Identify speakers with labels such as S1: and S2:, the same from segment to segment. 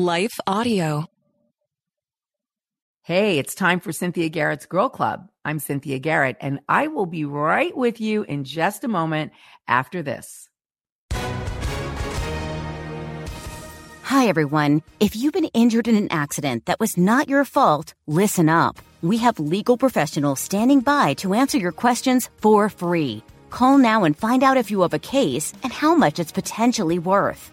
S1: Life Audio.
S2: Hey, it's time for Cynthia Garrett's Girl Club. I'm Cynthia Garrett, and I will be right with you in just a moment after this.
S3: Hi, everyone. If you've been injured in an accident that was not your fault, listen up. We have legal professionals standing by to answer your questions for free. Call now and find out if you have a case and how much it's potentially worth.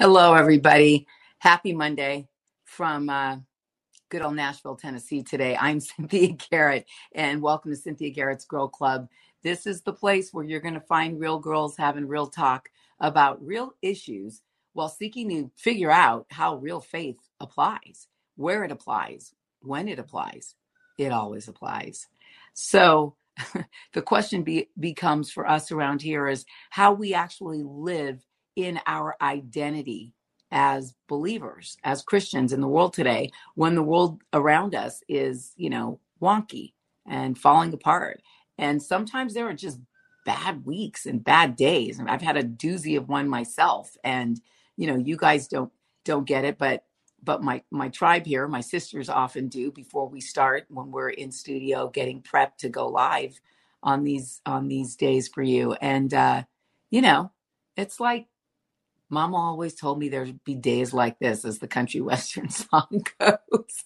S2: Hello, everybody. Happy Monday from uh, good old Nashville, Tennessee today. I'm Cynthia Garrett, and welcome to Cynthia Garrett's Girl Club. This is the place where you're going to find real girls having real talk about real issues while seeking to figure out how real faith applies, where it applies, when it applies. It always applies. So, the question be- becomes for us around here is how we actually live in our identity as believers, as Christians in the world today, when the world around us is, you know, wonky and falling apart. And sometimes there are just bad weeks and bad days. And I've had a doozy of one myself. And, you know, you guys don't don't get it, but but my my tribe here, my sisters often do before we start when we're in studio getting prepped to go live on these on these days for you. And uh, you know, it's like Mama always told me there'd be days like this, as the country western song goes.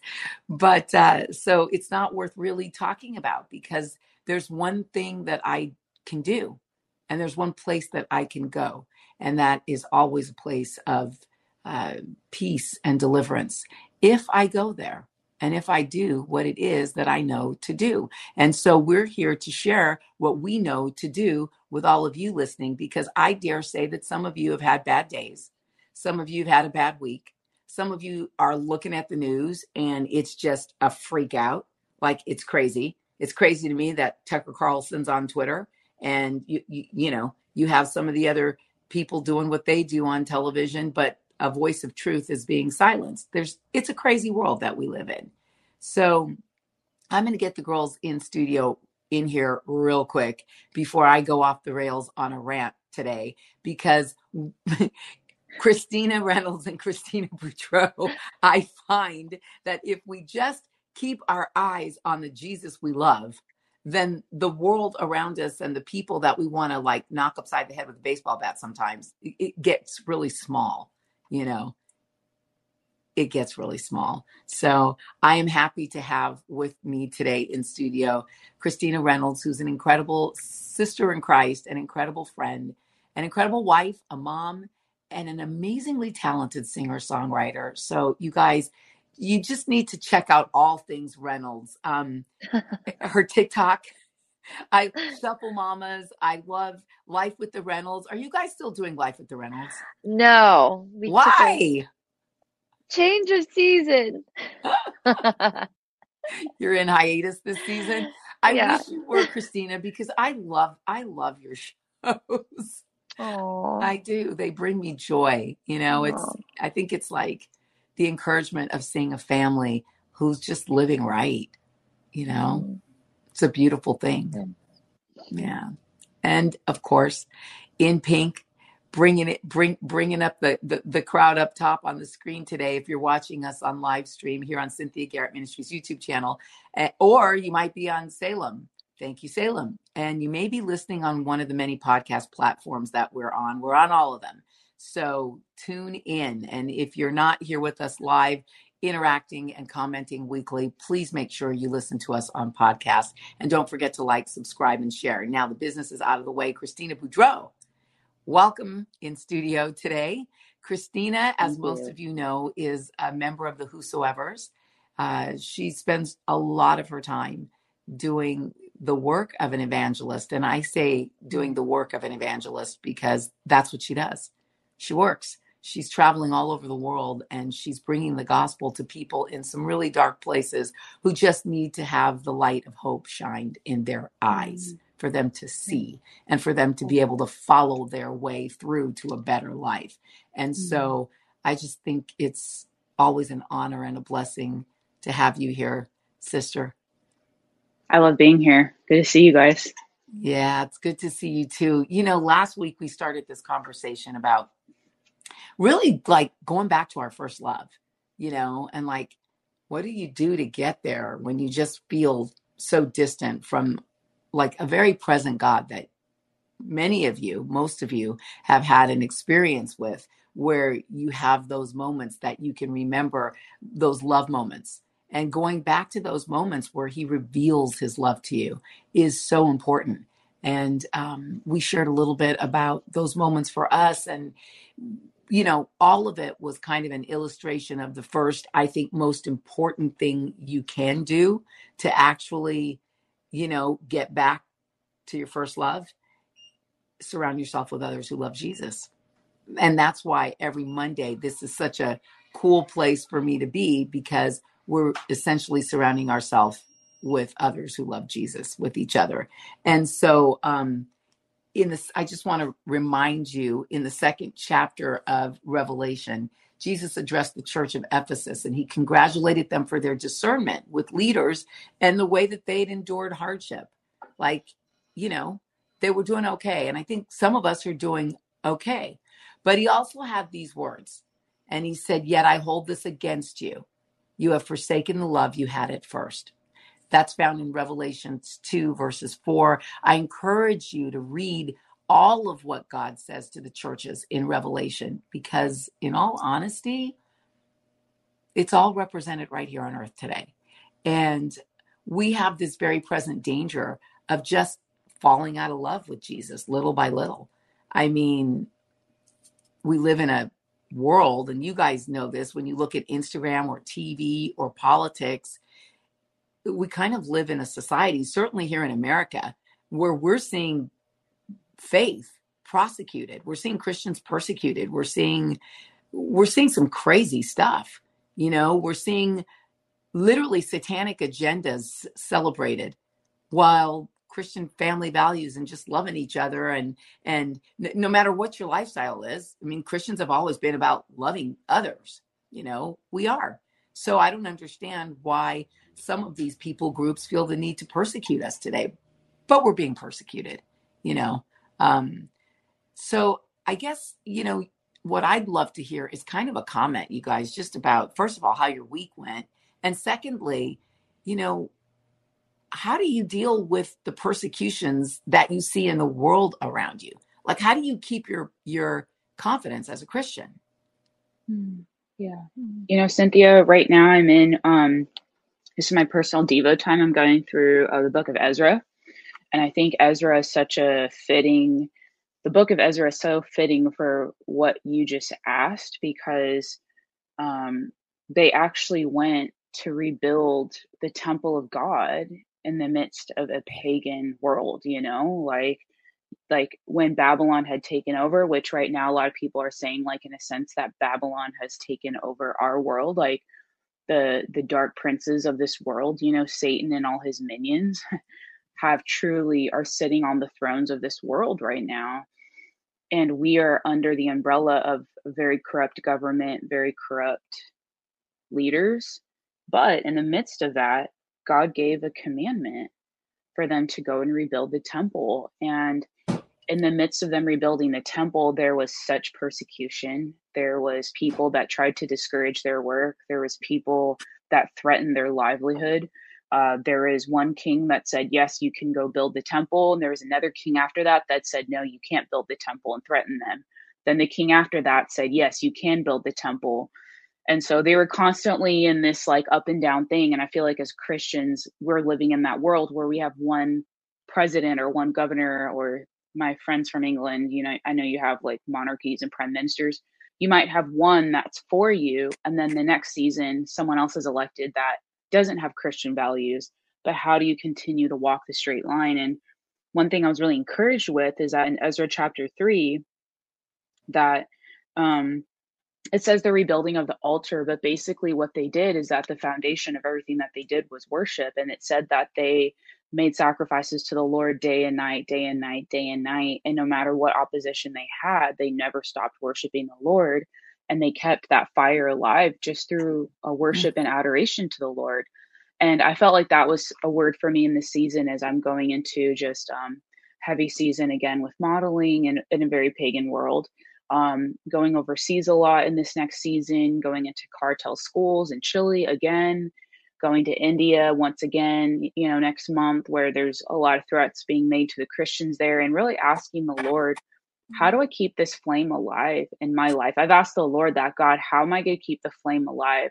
S2: But uh, so it's not worth really talking about because there's one thing that I can do, and there's one place that I can go, and that is always a place of uh, peace and deliverance if I go there and if I do what it is that I know to do. And so we're here to share what we know to do with all of you listening, because I dare say that some of you have had bad days. Some of you have had a bad week. Some of you are looking at the news and it's just a freak out. Like it's crazy. It's crazy to me that Tucker Carlson's on Twitter and you, you, you know, you have some of the other people doing what they do on television, but a voice of truth is being silenced. There's it's a crazy world that we live in. So I'm going to get the girls in studio in here real quick before I go off the rails on a rant today because Christina Reynolds and Christina Boudreau, I find that if we just keep our eyes on the Jesus we love, then the world around us and the people that we want to like knock upside the head with a baseball bat sometimes it gets really small you know it gets really small. So I am happy to have with me today in studio Christina Reynolds, who's an incredible sister in Christ, an incredible friend, an incredible wife, a mom, and an amazingly talented singer songwriter. So you guys, you just need to check out all things Reynolds. Um, her TikTok. I shuffle mamas. I love life with the Reynolds. Are you guys still doing life with the Reynolds?
S4: No.
S2: Why?
S4: change of season.
S2: You're in hiatus this season. I
S4: Yeah.
S2: wish you were Christina because I love I love your shows.
S4: Oh,
S2: I do. They bring me joy. You know, it's I think it's like the encouragement of seeing a family who's just living right. You know, mm. It's a beautiful thing. Yeah. And of course, in pink, bringing it, bring, bringing up the, the, the crowd up top on the screen today. If you're watching us on live stream here on Cynthia Garrett Ministries YouTube channel, eh, or you might be on Salem Thank you, Salem. And you may be listening on one of the many podcast platforms that we're on. We're on all of them. So tune in. And if you're not here with us live, interacting and commenting weekly, please make sure you listen to us on podcast. And don't forget to like, subscribe, and share. Now the business is out of the way. Christina Boudreau, welcome in studio today. Christina, as most of you know, is a member of the Whosoevers. Uh, she spends a lot of her time doing the work of an evangelist. And I say doing the work of an evangelist because that's what she does. She works. She's traveling all over the world and she's bringing the gospel to people in some really dark places who just need to have the light of hope shined in their eyes mm. for them to see and for them to be able to follow their way through to a better life. And so mm. I just think it's always an honor and a blessing to have you here, sister.
S1: I love being here. Good to see you guys.
S2: Yeah, it's good to see you too. You know, last week we started this conversation about really like going back to our first love, you know, and like, what do you do to get there when you just feel so distant from like a very present God that many of you, most of you, have had an experience with where you have those moments that you can remember, those love moments. And going back to those moments where he reveals his love to you is so important. And um, we shared a little bit about those moments for us. And, you know, all of it was kind of an illustration of the first, I think, most important thing you can do to actually, you know, get back to your first love surround yourself with others who love Jesus. And that's why every Monday, this is such a cool place for me to be because we're essentially surrounding ourselves with others who love Jesus, with each other. And so, um, in this, I just want to remind you in the second chapter of Revelation, Jesus addressed the church of Ephesus and he congratulated them for their discernment with leaders and the way that they'd endured hardship. Like, you know, they were doing okay. And I think some of us are doing okay. But he also had these words, and he said, Yet I hold this against you. You have forsaken the love you had at first. That's found in Revelations 2, verses 4. I encourage you to read all of what God says to the churches in Revelation because, in all honesty, it's all represented right here on earth today. And we have this very present danger of just falling out of love with Jesus little by little. I mean, we live in a world, and you guys know this when you look at Instagram or TV or politics, we kind of live in a society, certainly here in America, where we're seeing faith prosecuted. We're seeing Christians persecuted. We're seeing we're seeing some crazy stuff. You know, we're seeing literally satanic agendas celebrated while Christian family values and just loving each other and and no matter what your lifestyle is, I mean Christians have always been about loving others, you know. We are. So I don't understand why some of these people groups feel the need to persecute us today. But we're being persecuted, you know. Um so I guess, you know, what I'd love to hear is kind of a comment you guys just about first of all how your week went and secondly, you know, how do you deal with the persecutions that you see in the world around you like how do you keep your your confidence as a christian
S1: Yeah. You know, Cynthia, right now I'm in um this is my personal Devo time. I'm going through uh, the book of Ezra. And I think Ezra is such a fitting the book of Ezra is so fitting for what you just asked because um they actually went to rebuild the temple of God in the midst of a pagan world, you know, like like when Babylon had taken over, which right now a lot of people are saying like in a sense that Babylon has taken over our world, like the the dark princes of this world, you know, Satan and all his minions have truly are sitting on the thrones of this world right now. And we are under the umbrella of very corrupt government, very corrupt leaders. But in the midst of that, God gave a commandment for them to go and rebuild the temple. And in the midst of them rebuilding the temple, there was such persecution. There was people that tried to discourage their work. There was people that threatened their livelihood. Uh, there is one king that said, Yes, you can go build the temple. And there was another king after that that said, No, you can't build the temple and threaten them. Then the king after that said, Yes, you can build the temple. And so they were constantly in this like up and down thing. And I feel like as Christians, we're living in that world where we have one president or one governor or my friends from England, you know, I know you have like monarchies and prime ministers. You might have one that's for you, and then the next season, someone else is elected that doesn't have Christian values. But how do you continue to walk the straight line? And one thing I was really encouraged with is that in Ezra chapter three, that um, it says the rebuilding of the altar, but basically what they did is that the foundation of everything that they did was worship. And it said that they made sacrifices to the Lord day and night, day and night, day and night. And no matter what opposition they had, they never stopped worshiping the Lord. And they kept that fire alive just through a worship and adoration to the Lord. And I felt like that was a word for me in this season as I'm going into just um, heavy season again with modeling and in a very pagan world um, going overseas a lot in this next season, going into cartel schools in Chile again, going to India once again, you know, next month, where there's a lot of threats being made to the Christians there, and really asking the Lord, how do I keep this flame alive in my life? I've asked the Lord that, God, how am I going to keep the flame alive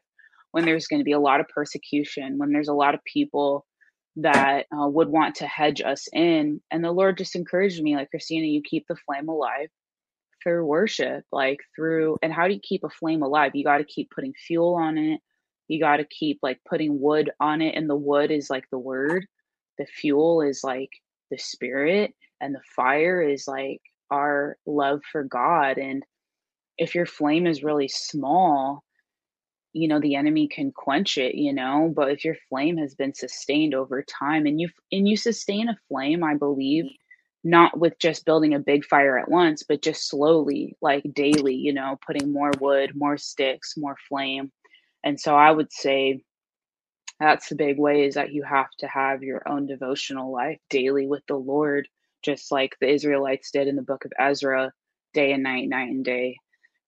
S1: when there's going to be a lot of persecution, when there's a lot of people that uh, would want to hedge us in? And the Lord just encouraged me, like, Christina, you keep the flame alive through worship, like through, and how do you keep a flame alive? You got to keep putting fuel on it. You got to keep like putting wood on it. And the wood is like the word, the fuel is like the spirit, and the fire is like our love for God. And if your flame is really small, you know the enemy can quench it you know but if your flame has been sustained over time and you and you sustain a flame i believe not with just building a big fire at once, but just slowly, like daily, you know, putting more wood, more sticks, more flame. And so I would say that's the big way is that you have to have your own devotional life daily with the Lord, just like the Israelites did in the book of Ezra, day and night, night and day.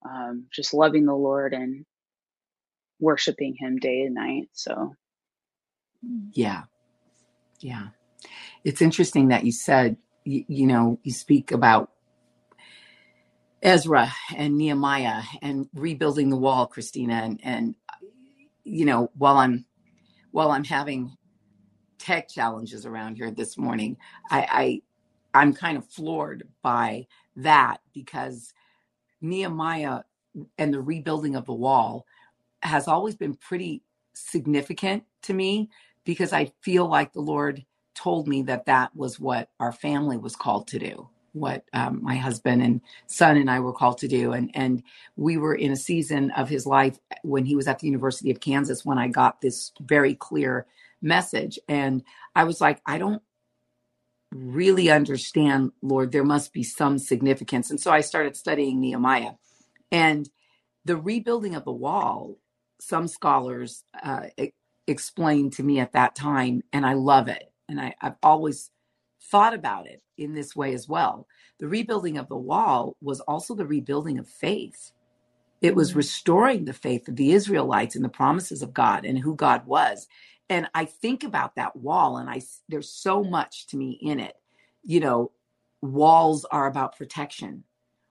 S1: Um, just loving the Lord and worshiping Him day and night. So,
S2: yeah. Yeah. It's interesting that you said you, you know, you speak about Ezra and Nehemiah and rebuilding the wall, Christina, and and you know, while I'm while I'm having tech challenges around here this morning, I, I I'm kind of floored by that because Nehemiah and the rebuilding of the wall has always been pretty significant to me because I feel like the Lord told me that that was what our family was called to do what um, my husband and son and I were called to do. And and we were in a season of his life when he was at the University of Kansas when I got this very clear message. And I was like, I don't really understand, Lord. There must be some significance. And so I started studying Nehemiah, and the rebuilding of the wall. Some scholars uh, explained to me at that time, and I love it and I, I've always thought about it in this way as well. The rebuilding of the wall was also the rebuilding of faith. It was mm-hmm. restoring the faith of the Israelites in the promises of God and who God was. And I think about that wall, and I there's so much to me in it. You know, walls are about protection.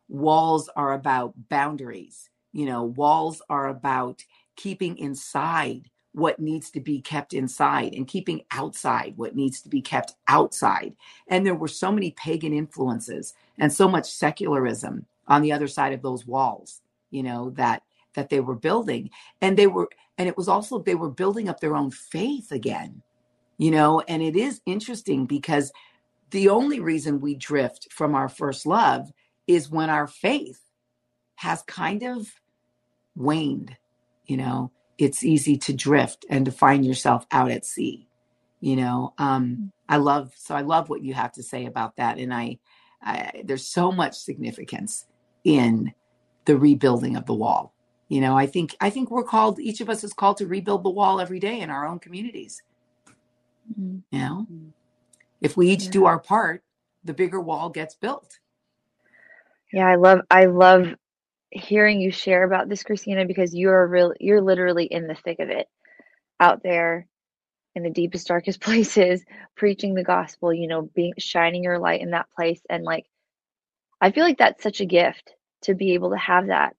S2: Walls are about boundaries. You know, walls are about keeping inside what needs to be kept inside and keeping outside what needs to be kept outside. And there were so many pagan influences and so much secularism on the other side of those walls, you know, that that they were building. And they were and it was also they were building up their own faith again. You know, and it is interesting because the only reason we drift from our first love is when our faith has kind of waned, you know it's easy to drift and to find yourself out at sea you know um mm. i love so i love what you have to say about that and I, I there's so much significance in the rebuilding of the wall you know i think i think we're called each of us is called to rebuild the wall every day in our own communities mm-hmm. you know mm-hmm. if we each yeah. do our part the bigger wall gets built
S4: yeah i love i love hearing you share about this, Christina, because you're real you're literally in the thick of it out there in the deepest, darkest places, preaching the gospel, you know, being shining your light in that place. And like, I feel like that's such a gift to be able to have that.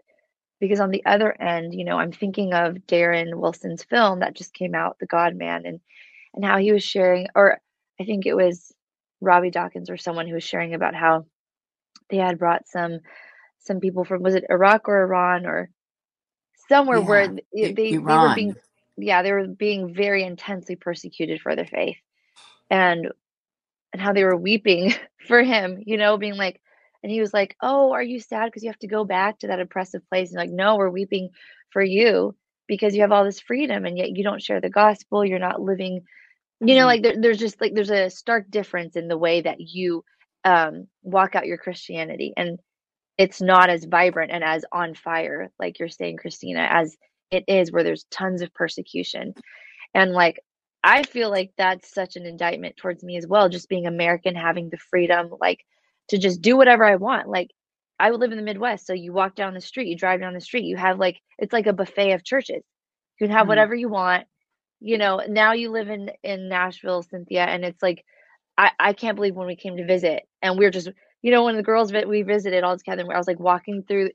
S4: Because on the other end, you know, I'm thinking of Darren Wilson's film that just came out, The God Man, and and how he was sharing, or I think it was Robby Dawkins or someone who was sharing about how they had brought some some people from was it Iraq or Iran or somewhere
S2: Yeah,
S4: where they,
S2: I-
S4: they were being yeah they were being very intensely persecuted for their faith and and how they were weeping for him you know being like and he was like oh are you sad because you have to go back to that oppressive place? And like no we're weeping for you because you have all this freedom and yet you don't share the gospel. You're not living you know
S2: Mhm.
S4: like there, there's just like there's a stark difference in the way that you um walk out your christianity. And it's not as vibrant and as on fire like you're saying christina as it is where there's tons of persecution. And like i feel like that's such an indictment towards me as well just being american having the freedom like to just do whatever i want. Like i live in the midwest so you walk down the street you drive down the street you have like it's like a buffet of churches. You can have
S2: Mhm.
S4: whatever you want. You know now you live in in nashville cynthia and it's like i i can't believe when we came to visit and we are just you know when the girls vi- we visited all together i was like walking through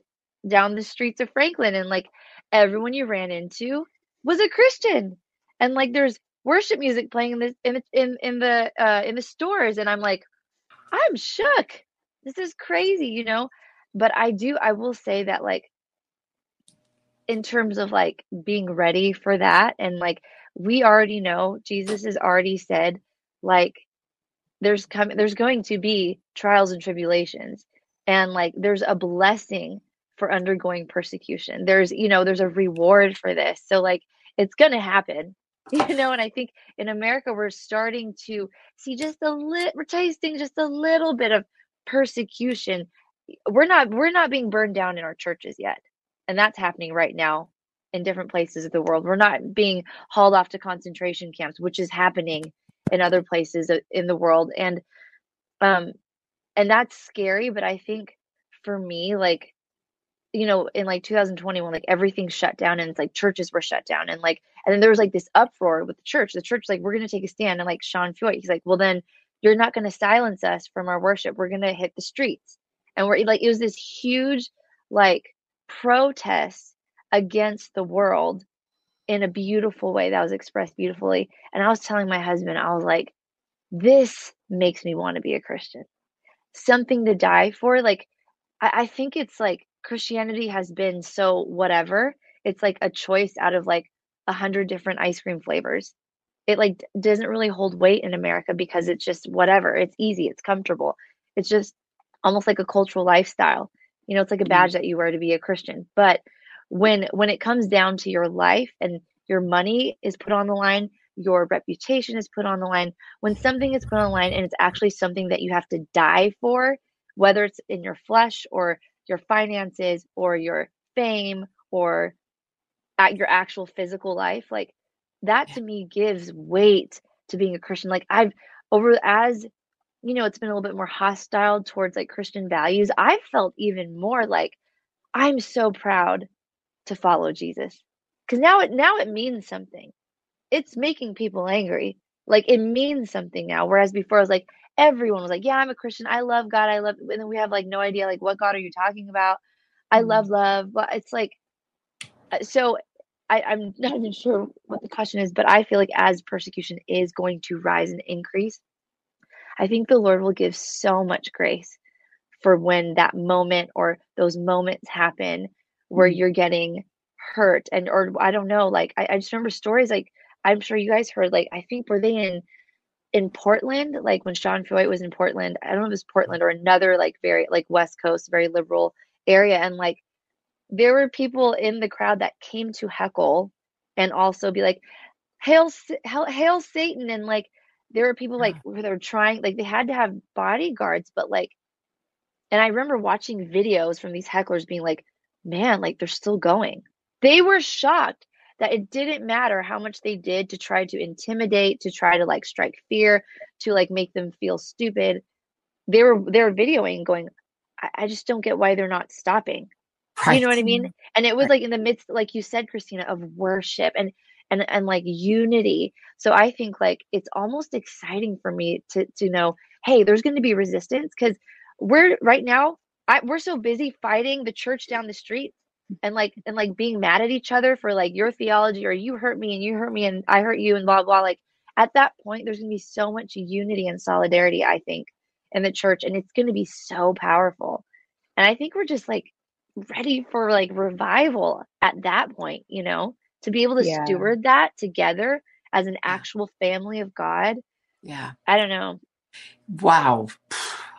S4: down the streets of franklin and like everyone you ran into was a christian. And like there's worship music playing in the in in, in the uh in the stores and i'm like i'm shook. This is crazy you know? But i do i will say that like in terms of like being ready for that and like we already know Jesus has already said like there's coming there's going to be trials and tribulations and like there's a blessing for undergoing persecution. There's you know there's a reward for this. So like it's going to happen you know and i think in america we're starting to see just a little we're tasting just a little bit of persecution. We're not we're not being burned down in our churches yet and that's happening right now in different places of the world. We're not being hauled off to concentration camps which is happening in other places uh, in the world and um and that's scary but i think for me like you know in like 2021 like everything shut down and it's like churches were shut down and like and then there was like this uproar with the church. The church like we're going to take a stand and like sean Feucht, he's like well then you're not going to silence us from our worship. We're going to hit the streets. And we're like it was this huge like protest against the world in a beautiful way that was expressed beautifully. And i was telling my husband i was like this makes me want to be a christian. Something to die for like I, I think it's like christianity has been so whatever it's like a choice out of like a hundred different ice cream flavors. It like doesn't really hold weight in america because it's just whatever it's easy it's comfortable. It's just almost like a cultural lifestyle. You know it's like a
S2: Mhm.
S4: badge that you wear to be a christian. But when when it comes down to your life and your money is put on the line your reputation is put on the line when something is put on the line and it's actually something that you have to die for whether it's in your flesh or your finances or your fame or at your actual physical life like that to me gives weight to being a christian. Like i've over as you know it's been a little bit more hostile towards like christian values i felt even more like i'm so proud to follow jesus. Because now it now it means something. It's making people angry. Like it means something now. Whereas before i was like everyone was like yeah i'm a christian. I love god. I love and then we have like no idea like what god are you talking about? I love love but it's like uh, so I, i'm not even sure what the question is but i feel like as persecution is going to rise and increase i think the lord will give so much grace for when that moment or those moments happen where
S2: Mhm.
S4: you're getting hurt and or i don't know like I, I just remember stories like i'm sure you guys heard like i think were they in in portland? Like when sean Feucht was in portland i don't know if it was portland or another like very like west coast very liberal area and like there were people in the crowd that came to heckle and also be like hail hail, hail satan and like there were people like where they were trying like they had to have bodyguards but like and I remember watching videos from these hecklers being like, man, like they're still going. They were shocked that it didn't matter how much they did to try to intimidate, to try to like strike fear, to like make them feel stupid. They were they were videoing going, I, I just don't get why they're not stopping. You know what I mean? And it was
S2: Right.
S4: like in the midst, like you said, Christina, of worship. And and and like unity so i think like it's almost exciting for me to to know hey there's going to be resistance because we're right now I, we're so busy fighting the church down the street and like and like being mad at each other for like your theology or you hurt me and you hurt me and i hurt you and blah blah like at that point there's going to be so much unity and solidarity i think in the church and it's going to be so powerful and i think we're just like ready for like revival at that point you know to be able to
S1: Yeah.
S4: steward that together as an actual family of god
S2: Yeah.
S4: i don't know
S2: Wow.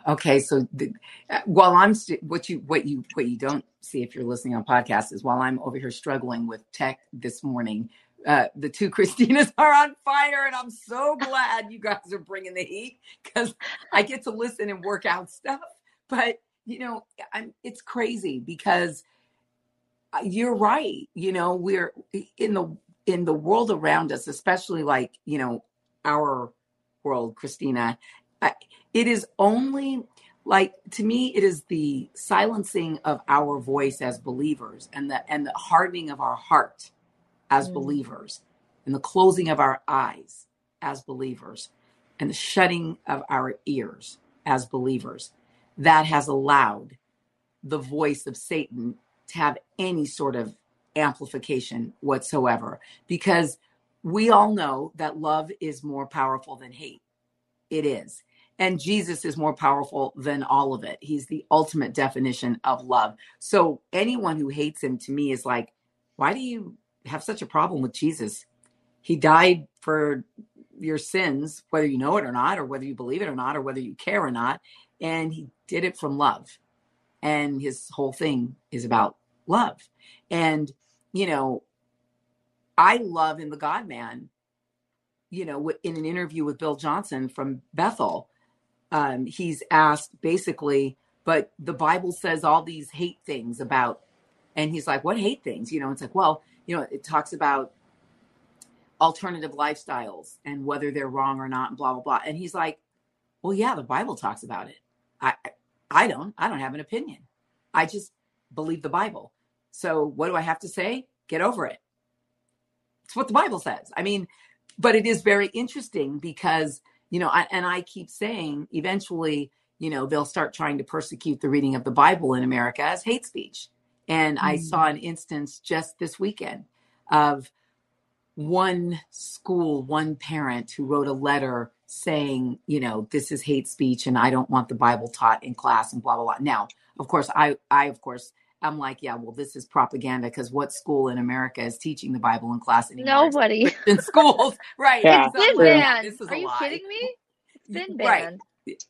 S2: Okay, so the, uh, while I'm st- what you what you what you don't see if you're listening on podcast is while I'm over here struggling with tech this morning, uh, the two Christinas are on fire, and I'm so glad you guys are bringing the heat because I get to listen and work out stuff. But you know, I'm it's crazy because uh, you're right. You know, we're in the in the world around us, especially like you know our world, Christina. I, it is only like to me it is the silencing of our voice as believers and the and the hardening of our heart as
S4: Mm.
S2: believers and the closing of our eyes as believers and the shutting of our ears as believers. That has allowed the voice of Satan to have any sort of amplification whatsoever because we all know that love is more powerful than hate. It is and Jesus is more powerful than all of it. He's the ultimate definition of love. So anyone who hates him to me is like, why do you have such a problem with Jesus? He died for your sins, whether you know it or not, or whether you believe it or not, or whether you care or not. And he did it from love. And his whole thing is about love. And, you know, I love in the God man, you know, in an interview with Bill Johnson from Bethel, um, he's asked basically, but the Bible says all these hate things about, and he's like, what hate things? You know, it's like, well, you know, it talks about alternative lifestyles and whether they're wrong or not, and blah blah blah. And he's like, well, yeah, the Bible talks about it. I, I don't, I don't have an opinion. I just believe the Bible. So what do I have to say? Get over it. It's what the Bible says. I mean, but it is very interesting because you know, I, and I keep saying eventually, you know, they'll start trying to persecute the reading of the Bible in America as hate speech. And I
S1: Mm.
S2: saw an instance just this weekend of one school, one parent who wrote a letter saying, you know, this is hate speech and I don't want the Bible taught in class and blah blah blah. Now, of course, I I of course I'm like, yeah, well, this is propaganda because what school in America is teaching the Bible in class anymore?
S4: Nobody
S2: in schools, right?
S1: Yeah.
S2: And so
S4: been
S2: like,
S4: banned
S2: This is
S4: are you
S2: lie.
S4: kidding me it's been
S2: Right.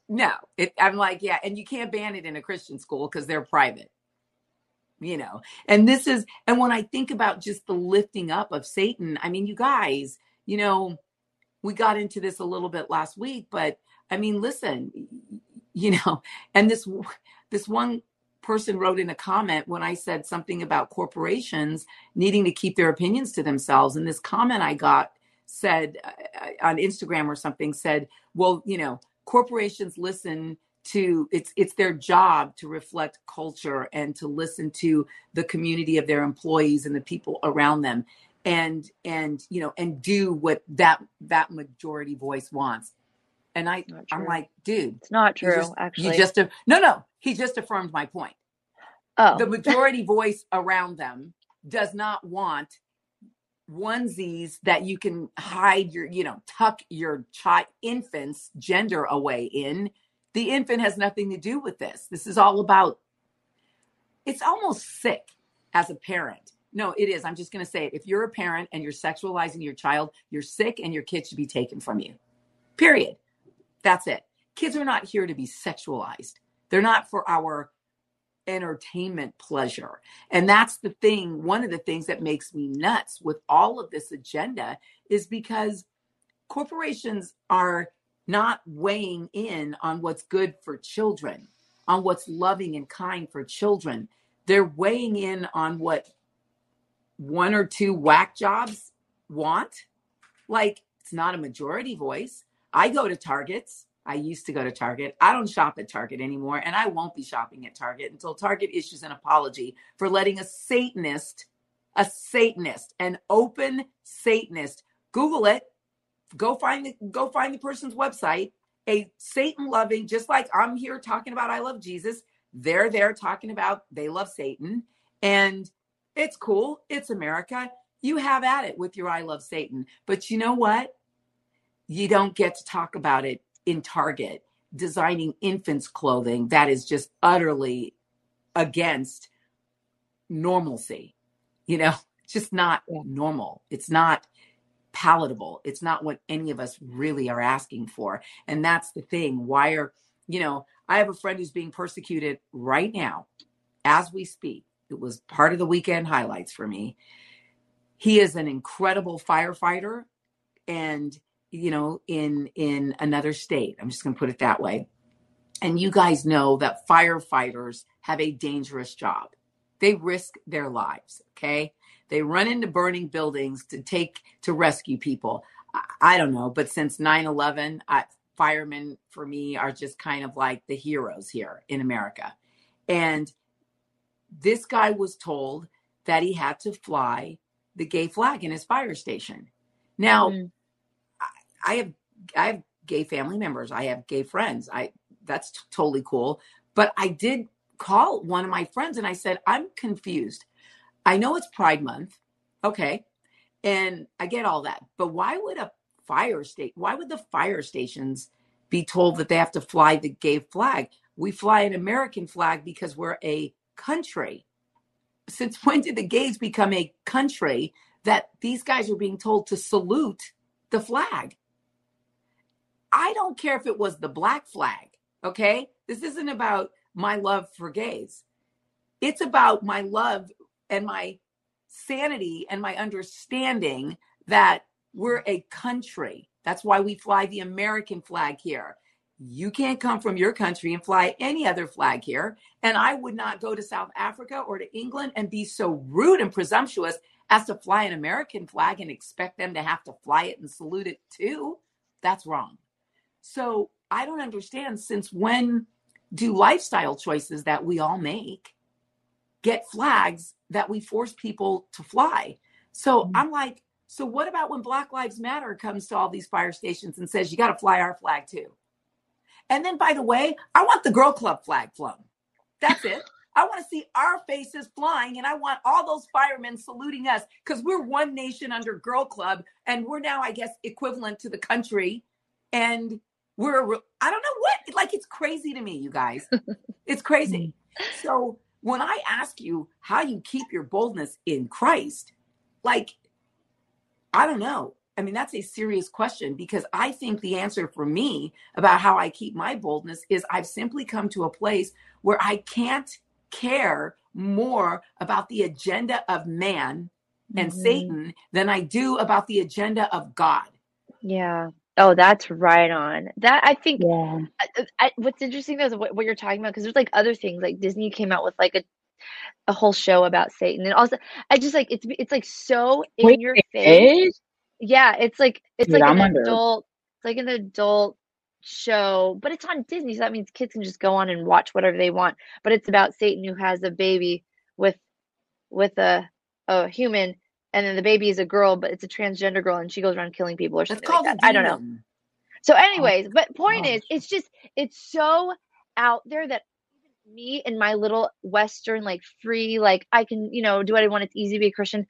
S2: No, it, I'm like, yeah, and you can't ban it in a Christian school because they're private, you know. And this is, and when I think about just the lifting up of Satan, I mean, you guys, you know, we got into this a little bit last week, but I mean, listen, you know, and this this one person wrote in a comment when I said something about corporations needing to keep their opinions to themselves, and this comment I got said uh, on Instagram or something said, well, you know, corporations listen to it's it's their job to reflect culture and to listen to the community of their employees and the people around them. And and you know and do what that that majority voice wants and I, I'm like dude
S4: it's not true
S2: just,
S4: actually
S2: you just no no he just affirmed my point.
S4: Oh.
S2: The majority voice around them does not want onesies that you can hide your you know tuck your child infant's gender away in. The infant has nothing to do with this. This is all about it's almost sick as a parent. No it is. I'm just going to say it. If you're a parent and you're sexualizing your child you're sick and your kid should be taken from you. Period that's it kids are not here to be sexualized they're not for our entertainment pleasure. And that's the thing, one of the things that makes me nuts with all of this agenda is because corporations are not weighing in on what's good for children, on what's loving and kind for children. They're weighing in on what one or two whack jobs want. Like it's not a majority voice. I go to Targets. I used to go to Target. I don't shop at Target anymore, and I won't be shopping at Target until Target issues an apology for letting a Satanist a Satanist, an open Satanist. Google it. Go find the go find the person's website. A Satan loving, just like I'm here talking about I love Jesus, they're there talking about they love Satan. And it's cool. It's America. You have at it with your I love Satan. But you know what? You don't get to talk about it in Target designing infants clothing that is just utterly against normalcy. You know, just not normal. It's not palatable. It's not what any of us really are asking for. And that's the thing. Why are, you know, I have a friend who's being persecuted right now as we speak. It was part of the weekend highlights for me. He is an incredible firefighter and you know in in another state. I'm just going to put it that way. And you guys know that firefighters have a dangerous job. They risk their lives, okay? They run into burning buildings to take to rescue people. I, I don't know, but since 9/11, firemen for me are just kind of like the heroes here in America. And this guy was told that he had to fly the gay flag in his fire station. Now, mm. I, have I have gay family members. I have gay friends. I that's t- totally cool. But I did call one of my friends and I said, I'm confused. I know it's Pride Month. Okay. And I get all that. But why would a fire state, why would the fire stations be told that they have to fly the gay flag? We fly an American flag because we're a country. Since when did the gays become a country that these guys are being told to salute the flag? I don't care if it was the black flag, okay? This isn't about my love for gays. It's about my love and my sanity and my understanding that we're a country. That's why we fly the American flag here. You can't come from your country and fly any other flag here. And I would not go to South Africa or to England and be so rude and presumptuous as to fly an American flag and expect them to have to fly it and salute it too. That's wrong. So I don't understand since when do lifestyle choices that we all make get flags that we force people to fly. So mm-hmm. I'm like, so what about when Black Lives Matter comes to all these fire stations and says you got to fly our flag too? And then, by the way, I want the Girl Club flag flown. That's it. I want to see our faces flying, and I want all those firemen saluting us because we're one nation under Girl Club, and we're now, I guess, equivalent to the country. And we're, I don't know what, like, it's crazy to me, you guys. It's crazy. Mm. So when I ask you how you keep your boldness in Christ, like, I don't know. I mean, that's a serious question because I think the answer for me about how I keep my boldness is I've simply come to a place where I can't care more about the agenda of man and mm-hmm. Satan than I do about the agenda of God.
S4: Yeah. Oh, that's right on. That I think. Yeah. I, I, what's interesting though is what, what you're talking about because there's like other things like Disney came out with like a a whole show about Satan and also I just like it's it's like so in Wait, your face. Yeah, it's like it's Dude, like I'm an under. adult. It's like an adult show, but it's on Disney, so that means kids can just go on and watch whatever they want. But it's about Satan who has a baby with with a a human and then the baby is a girl, but it's a transgender girl, and she goes around killing people or something like that. I don't know. So, anyways, but point oh. is, it's just it's so out there that me and my little Western like free, like I can you know do what I want. It's easy to be a Christian,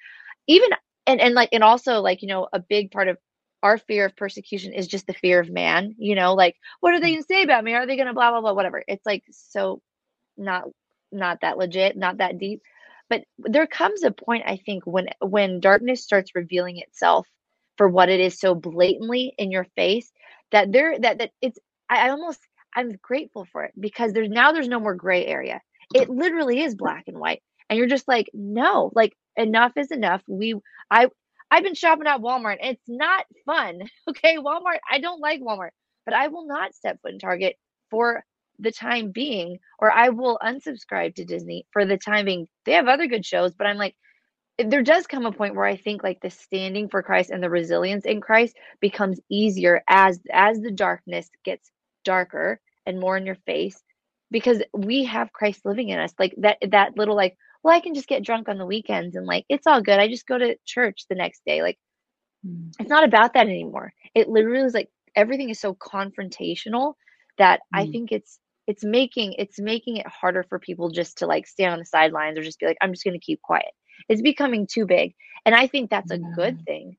S4: even and and like and also like you know a big part of our fear of persecution is just the fear of man. You know, like what are they gonna say about me? Are they gonna blah blah blah whatever? It's like so not not that legit, not that deep but there comes a point i think when when darkness starts revealing itself for what it is so blatantly in your face that there that that it's I, I almost i'm grateful for it because there's now there's no more gray area. It literally is black and white. And you're just like no like enough is enough. We i i've been shopping at walmart it's not fun okay? Walmart i don't like walmart but i will not step foot in target for the time being, or I will unsubscribe to Disney for the time being. They have other good shows, but I'm like, there does come a point where I think like the standing for Christ and the resilience in Christ becomes easier as as the darkness gets darker and more in your face because we have Christ living in us. Like that that little like well, I can just get drunk on the weekends and like it's all good. I just go to church the next day. Like mm. it's not about that anymore. It literally is like everything is so confrontational that mm. I think it's it's making it's making it harder for people just to like stay on the sidelines or just be like I'm just going to keep quiet. It's becoming too big. And I think that's a yeah. good thing.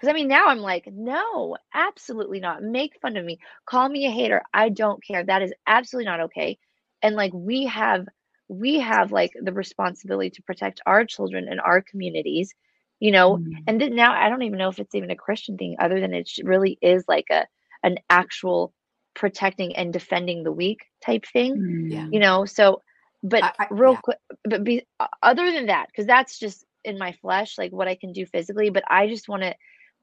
S4: Cuz I mean now I'm like no, absolutely not. Make fun of me. Call me a hater. I don't care. That is absolutely not okay. And like we have we have like the responsibility to protect our children and our communities you know mm-hmm. and then now i don't even know if it's even a christian thing other than it really is like a an actual protecting and defending the weak type thing mm-hmm. yeah. you know so but I, I, real yeah. quick but be, other than that because that's just in my flesh like what i can do physically but i just want to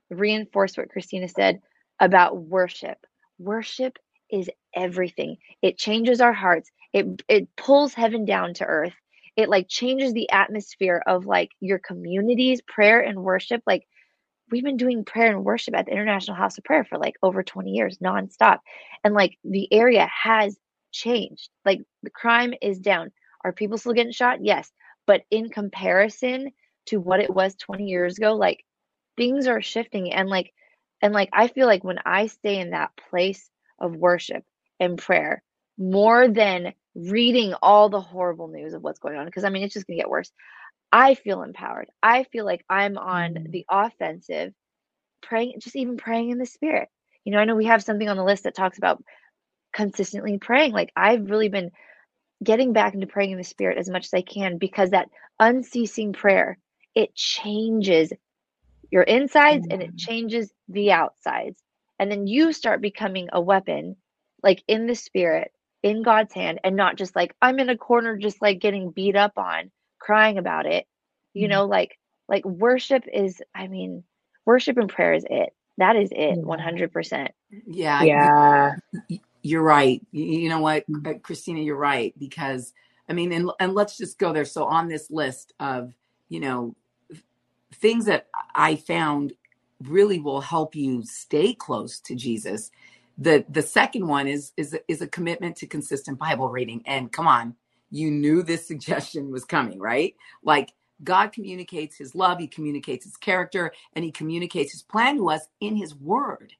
S4: reinforce what christina said about worship worship is everything it changes our hearts it it pulls heaven down to earth it like changes the atmosphere of like your communities prayer and worship like we've been doing prayer and worship at the international house of prayer for like over 20 years nonstop. And like the area has changed. Like the crime is down. Are people still getting shot? Yes. But in comparison to what it was 20 years ago like things are shifting. And like and like i feel like when i stay in that place of worship and prayer more than reading all the horrible news of what's going on because I mean it's just going to get worse. I feel empowered. I feel like I'm on mm. the offensive praying just even praying in the spirit. You know, I know we have something on the list that talks about consistently praying. Like I've really been getting back into praying in the spirit as much as I can because that unceasing prayer, it changes your insides and it mm. changes the outsides. And then you start becoming a weapon like in the spirit in God's hand and not just like I'm in a corner just like getting beat up on, crying about it. You mm-hmm. know, like like worship is I mean, worship and prayer is it. That is it, 100%.
S2: Yeah.
S1: Yeah.
S2: You're right. You know what, mm-hmm. Christina, you're right because I mean and and let's just go there. So on this list of, you know, things that I found really will help you stay close to Jesus the the second one is is is a commitment to consistent bible reading and come on you knew this suggestion was coming right? Like god communicates his love he communicates his character and he communicates his plan to us in his word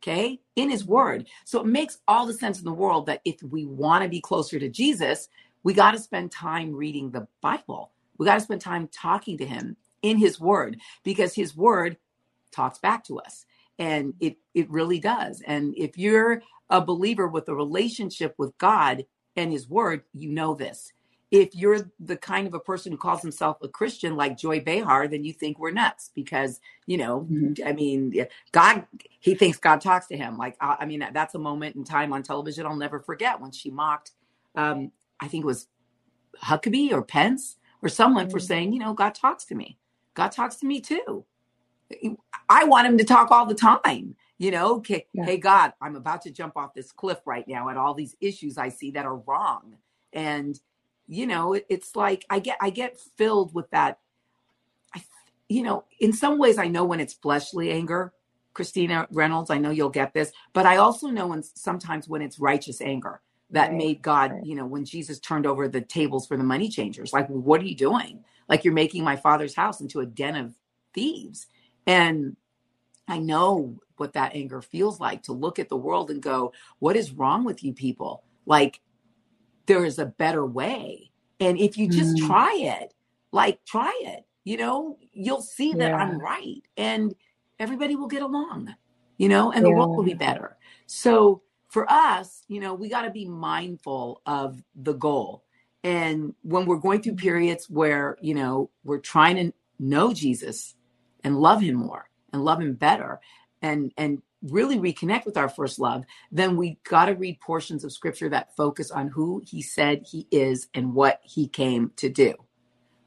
S2: okay? In his word. So it makes all the sense in the world that if we want to be closer to jesus we got to spend time reading the bible. We got to spend time talking to him in his word because his word talks back to us and it it really does. And if you're a believer with a relationship with god and his word you know this if you're the kind of a person who calls himself a christian like joy behar then you think we're nuts because you know mm-hmm. i mean god he thinks god talks to him like i, mean that's a moment in time on television i'll never forget when she mocked um, i think it was huckabee or pence or someone mm-hmm. for saying you know god talks to me god talks to me too I want him to talk all the time. You know, okay, yeah. hey God, I'm about to jump off this cliff right now at all these issues I see that are wrong. And you know, it, it's like I get I get filled with that I you know, in some ways I know when it's fleshly anger, Christina Reynolds, I know you'll get this, but I also know when sometimes when it's righteous anger that right. made God, right. you know, when Jesus turned over the tables for the money changers. Like, what are you doing? Like you're making my father's house into a den of thieves. And I know what that anger feels like to look at the world and go, what is wrong with you people? Like, there is a better way. And if you just mm. try it, like, try it, you know, you'll see that yeah. I'm right and everybody will get along, you know, and the world will be better. So, for us, you know, we got to be mindful of the goal. And when we're going through periods where, you know, we're trying to know Jesus and love him more and love him better and and really reconnect with our first love, then we got to read portions of scripture that focus on who he said he is and what he came to do.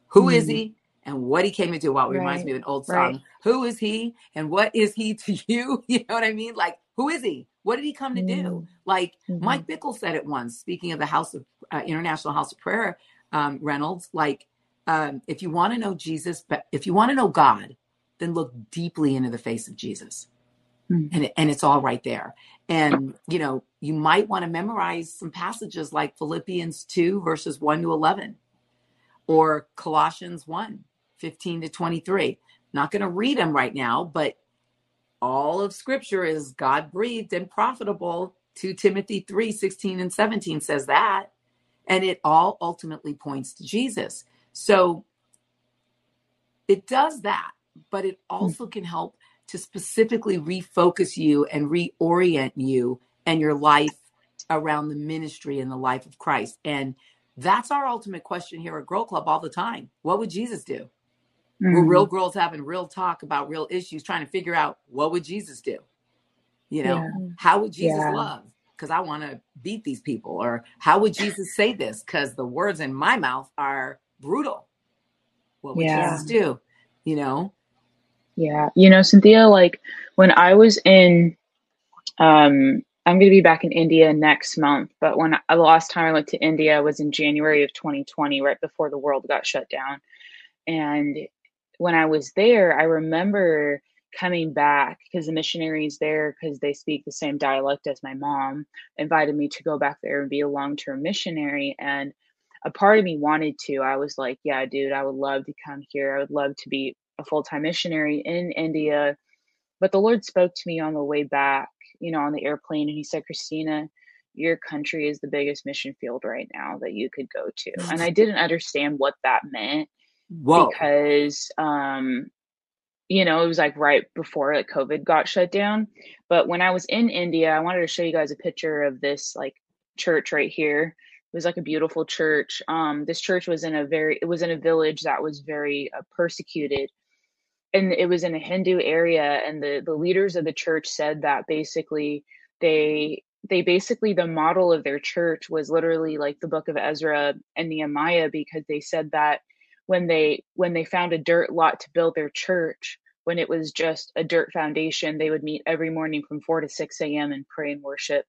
S2: Who mm. is mm-hmm. he and what he came to do? Well, it right. reminds me of an old song. Right. Who is he and what is he to you? You know what I mean? Like, who is he? What did he come to mm. do? Like mm-hmm. Mike Bickle said it once, speaking of the House of uh, International House of Prayer, um, Reynolds, like, um, if you want to know Jesus, but if you want to know God, then look deeply into the face of Jesus. Mm. And, and it's all right there. And, you know, you might want to memorize some passages like Philippians 2, verses 1 to 11. or Colossians 1 15 to 23. Not going to read them right now, but all of scripture is God breathed and profitable. 2 Timothy 3 16 and 17 says that. And it all ultimately points to Jesus. So it does that, but it also can help to specifically refocus you and reorient you and your life around the ministry and the life of Christ. And that's our ultimate question here at Girl Club all the time. What would Jesus do? Mm-hmm. We're real girls having real talk about real issues, trying to figure out what would Jesus do? You know, yeah. how would Jesus yeah. love? Because I want to beat these people. Or how would Jesus say this? Because the words in my mouth are brutal. What would yeah. Jesus do? You know?
S1: Yeah. You know, Cynthia, like when I was in um I'm going to be back in India next month. But when I, the last time I went to India was in January of 2020, right before the world got shut down. And when I was there, I remember coming back because the missionaries there, because they speak the same dialect as my mom, invited me to go back there and be a long term missionary. And a part of me wanted to. I was like, yeah, dude, I would love to come here. I would love to be a full time missionary in India. But the Lord spoke to me on the way back you know, on the airplane and he said, Christina, your country is the biggest mission field right now that you could go to. And I didn't understand what that meant Whoa. because, um, you know, it was like right before like COVID got shut down. But when I was in India, I wanted to show you guys a picture of this like church right here. It was like a beautiful church. Um, this church was in a very, it was in a village that was very uh, persecuted and it was in a Hindu area, and the the leaders of the church said that basically they they basically the model of their church was literally like the book of Ezra and Nehemiah because they said that when they when they found a dirt lot to build their church when it was just a dirt foundation they would meet every morning from 4 to 6 a.m and pray and worship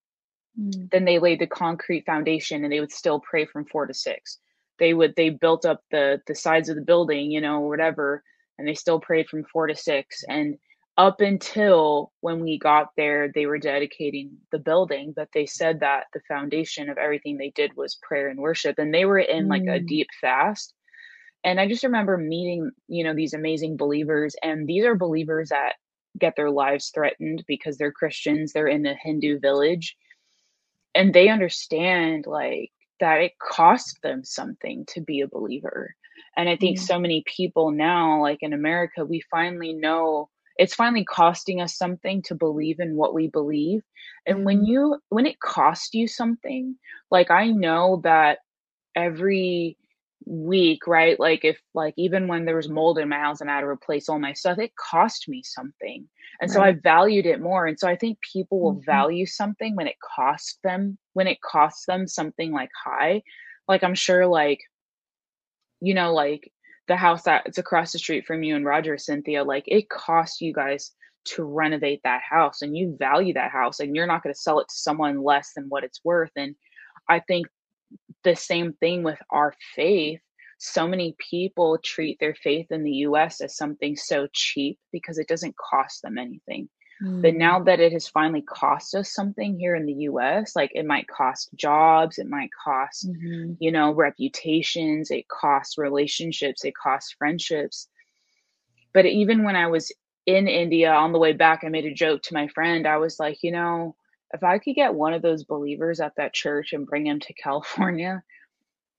S1: mm. then they laid the concrete foundation and they would still pray from 4 to 6 they would they built up the the sides of the building you know whatever and they still prayed from four to six. And up until when we got there, they were dedicating the building, but they said that the foundation of everything they did was prayer and worship. And they were in mm. like a mm. deep fast. And I just remember meeting, you know, these amazing believers. And these are believers that get their lives threatened because they're Christians, they're in a Hindu village. And they understand like that it cost them something to be a believer and I think mm-hmm. so many people now, like in America, we finally know it's finally costing us something to believe in what we believe. And mm-hmm. when you, when it costs you something, like I know that every week, right? Like if, like even when there was mold in my house and I had to replace all my stuff, it cost me something. And right. so I valued it more. And so I think people will mm-hmm. value something when it costs them, when it costs them something like high. Like I'm sure, like, you know, like the house that's across the street from you and Roger, Cynthia, like it costs you guys to renovate that house and you value that house and you're not going to sell it to someone less than what it's worth. And I think the same thing with our faith. So many people treat their faith in the US as something so cheap because it doesn't cost them anything. But now mm. that it has finally cost us something here in the US, like it might cost jobs, it might cost, mm-hmm. you know, reputations, it costs relationships, it costs friendships. But even when I was in India on the way back, I made a joke to my friend. I was like, you know, if I could get one of those believers at that church and bring him to California,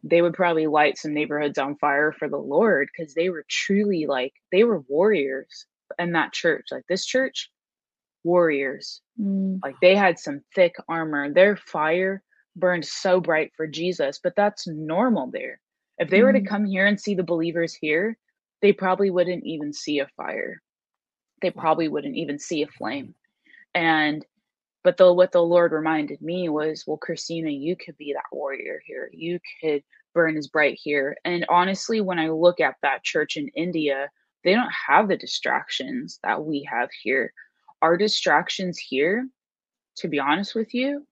S1: they would probably light some neighborhoods on fire for the Lord because they were truly like, they were warriors in that church. Like this church warriors. Mm. Like they had some thick armor. Their fire burned so bright for Jesus, but that's normal there. If they mm. were to mm. come here and see the believers here, they probably wouldn't even see a fire. They probably wouldn't even see a flame. And but the what the Lord reminded me was, well, Christina, you could be that warrior here. You could burn as bright here. And honestly, when I look at that church in India, they don't have the distractions that we have here our distractions here, to be honest with you,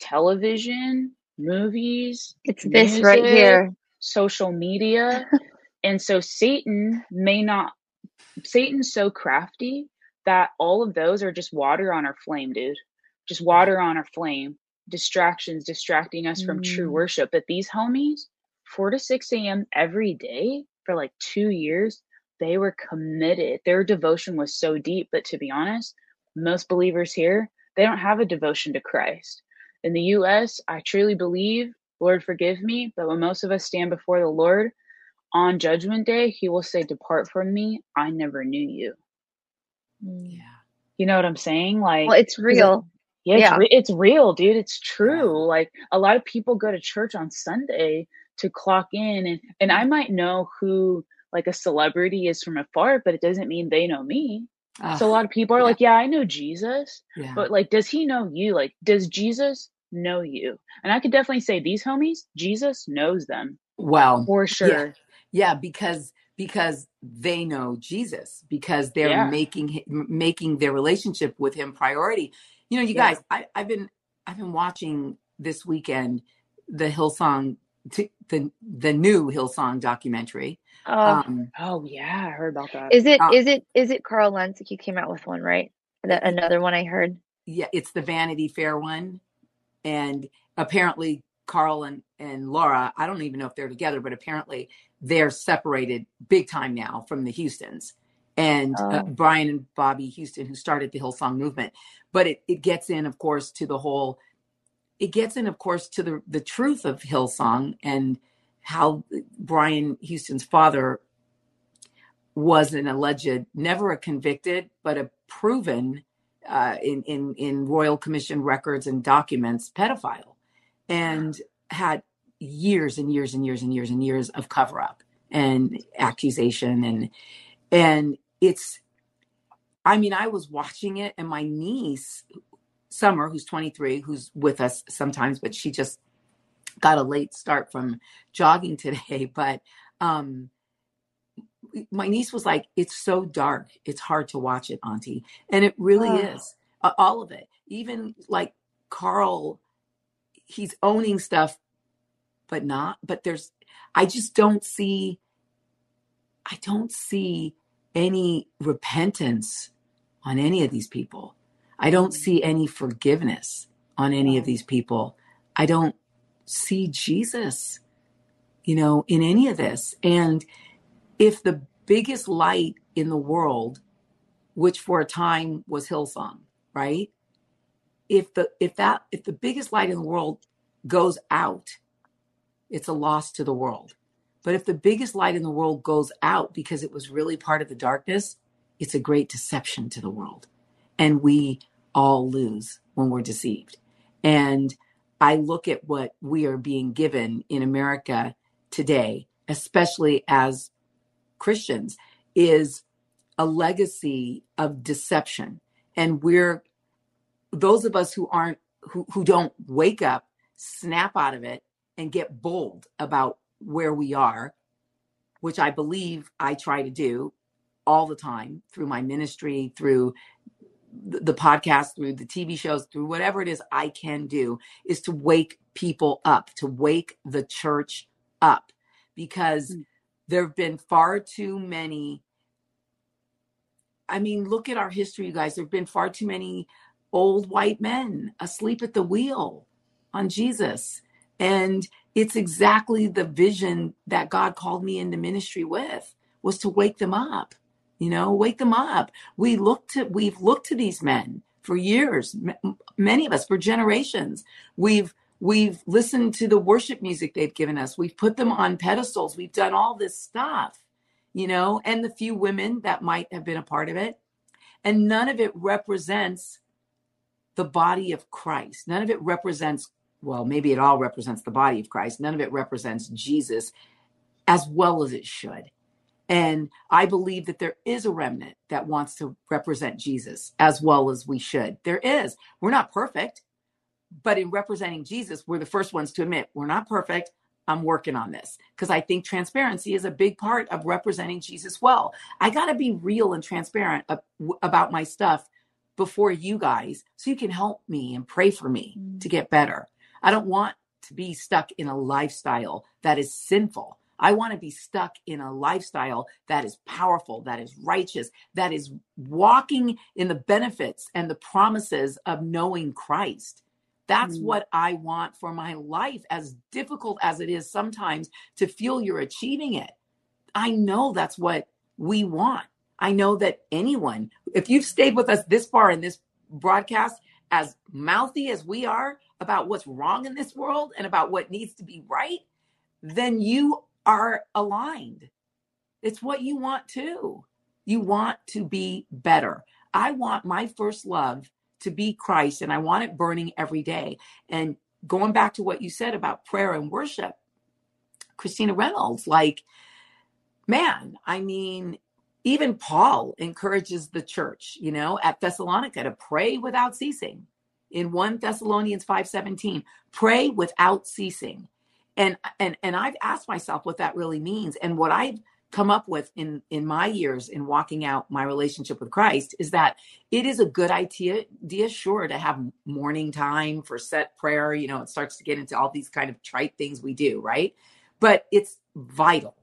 S1: television, movies,
S4: it's music, this right here,
S1: social media. and so Satan may not, Satan's so crafty that all of those are just water on our flame, dude. Just water on our flame. Distractions distracting us mm. from true mm. worship. But these homies, 4 to 6 a.m. every day for like two years. They were committed. Their devotion was so deep. But to be honest, most believers here, they don't have a devotion to Christ. In the US, I truly believe, Lord forgive me, but when most of us stand before the Lord on judgment day, he will say, Depart from me, I never knew you.
S2: Mm. Yeah.
S1: You know what I'm saying? Like
S4: Well, it's real.
S1: yeah, it's, re- it's real, dude. It's true. Like a lot of people go to church on Sunday to clock in and and I might know who like a celebrity is from afar, but it doesn't mean they know me. So a lot of people are
S2: yeah.
S1: like, "Yeah, I know Jesus."
S2: yeah.
S1: But like does he know you? Like does Jesus know you? And I could definitely say these homies, Jesus knows them
S2: well,
S1: for sure.
S2: Yeah, because because they know Jesus, because they're
S1: Yeah.
S2: making making their relationship with him priority. You know, you
S1: Yeah.
S2: guys, I, I've been I've been watching this weekend the Hillsong t- the the new Hillsong documentary.
S4: Oh,
S2: Um,
S1: Oh yeah, I heard about that.
S4: is it
S2: uh,
S4: is it is it Carl Lentz? He came out with one, right? That another one I heard.
S2: yeah, it's the Vanity Fair one, and apparently Carl and and Laura, I don't even know if they're together, but apparently they're separated big time now from the Houstons and uh,
S4: Oh.
S2: Brian and Bobbie Houston, who started the Hillsong movement. But it it gets in, of course, to the whole. It gets in, of course, to the the truth of Hillsong and how Brian Houston's father was an alleged, never a convicted, but a proven uh, in in in Royal Commission records and documents pedophile, and had years and years and years and years and years of cover up and accusation and and it's I mean I was watching it and my niece Summer who's 23 who's with us sometimes but she just got a late start from jogging today. But um my niece was like it's so dark. It's hard to watch it auntie. And it really
S4: Oh.
S2: is uh, all of it. Even like carl he's owning stuff but not but there's i just don't see i don't see any repentance on any of these people i don't see any forgiveness on any of these people. I don't see jesus you know in any of this. And if the biggest light in the world which for a time was hillsong right? If the if that if the biggest light in the world goes out it's a loss to the world. But if the biggest light in the world goes out because it was really part of the darkness it's a great deception to the world and we all lose when we're deceived and i look at what we are being given in america today especially as Christians is a legacy of deception. And we're those of us who aren't who, who don't wake up, snap out of it, and get bold about where we are, which I believe I try to do all the time through my ministry, through the podcast, through the TV shows, through whatever it is I can do, is to wake people up, to wake the church up. Because
S1: Mm.
S2: there have been far too many. I mean, look at our history, you guys. There have been far too many old white men asleep at the wheel on Jesus. And it's exactly the vision that God called me into ministry with was to wake them up. You know, wake them up. We look to we've looked to these men for years, m- many of us for generations. We've we've listened to the worship music they've given us. We've put them on pedestals. We've done all this stuff, you know, and the few women that might have been a part of it. And none of it represents the body of Christ. None of it represents, well, maybe it all represents the body of Christ. None of it represents Jesus as well as it should. And I believe that there is a remnant that wants to represent Jesus as well as we should. There is. We're not perfect, but in representing Jesus, we're the first ones to admit we're not perfect. I'm working on this because I think transparency is a big part of representing Jesus well. I got to be real and transparent about my stuff before you guys so you can help me and pray for me to mm. get better. I don't want to be stuck in a lifestyle that is sinful. I want to be stuck in a lifestyle that is powerful, that is righteous, that is walking in the benefits and the promises of knowing Christ. That's mm. what I want for my life, as difficult as it is sometimes to feel you're achieving it. I know that's what we want. I know that anyone, if you've stayed with us this far in this broadcast, as mouthy as we are about what's wrong in this world and about what needs to be right, then you are aligned. It's what you want too. You want to be better. I want my first love to be Christ and I want it burning every day. And going back to what you said about prayer and worship, Christina Reynolds, like, man, I mean, even Paul encourages the church, you know, at Thessalonica to pray without ceasing. In 1 Thessalonians 5:17, pray without ceasing. And and and I've asked myself what that really means and what I've come up with in in my years in walking out my relationship with Christ is that it is a good idea, idea sure to have morning time for set prayer, you know, it starts to get into all these kind of trite things we do, right? But it's vital.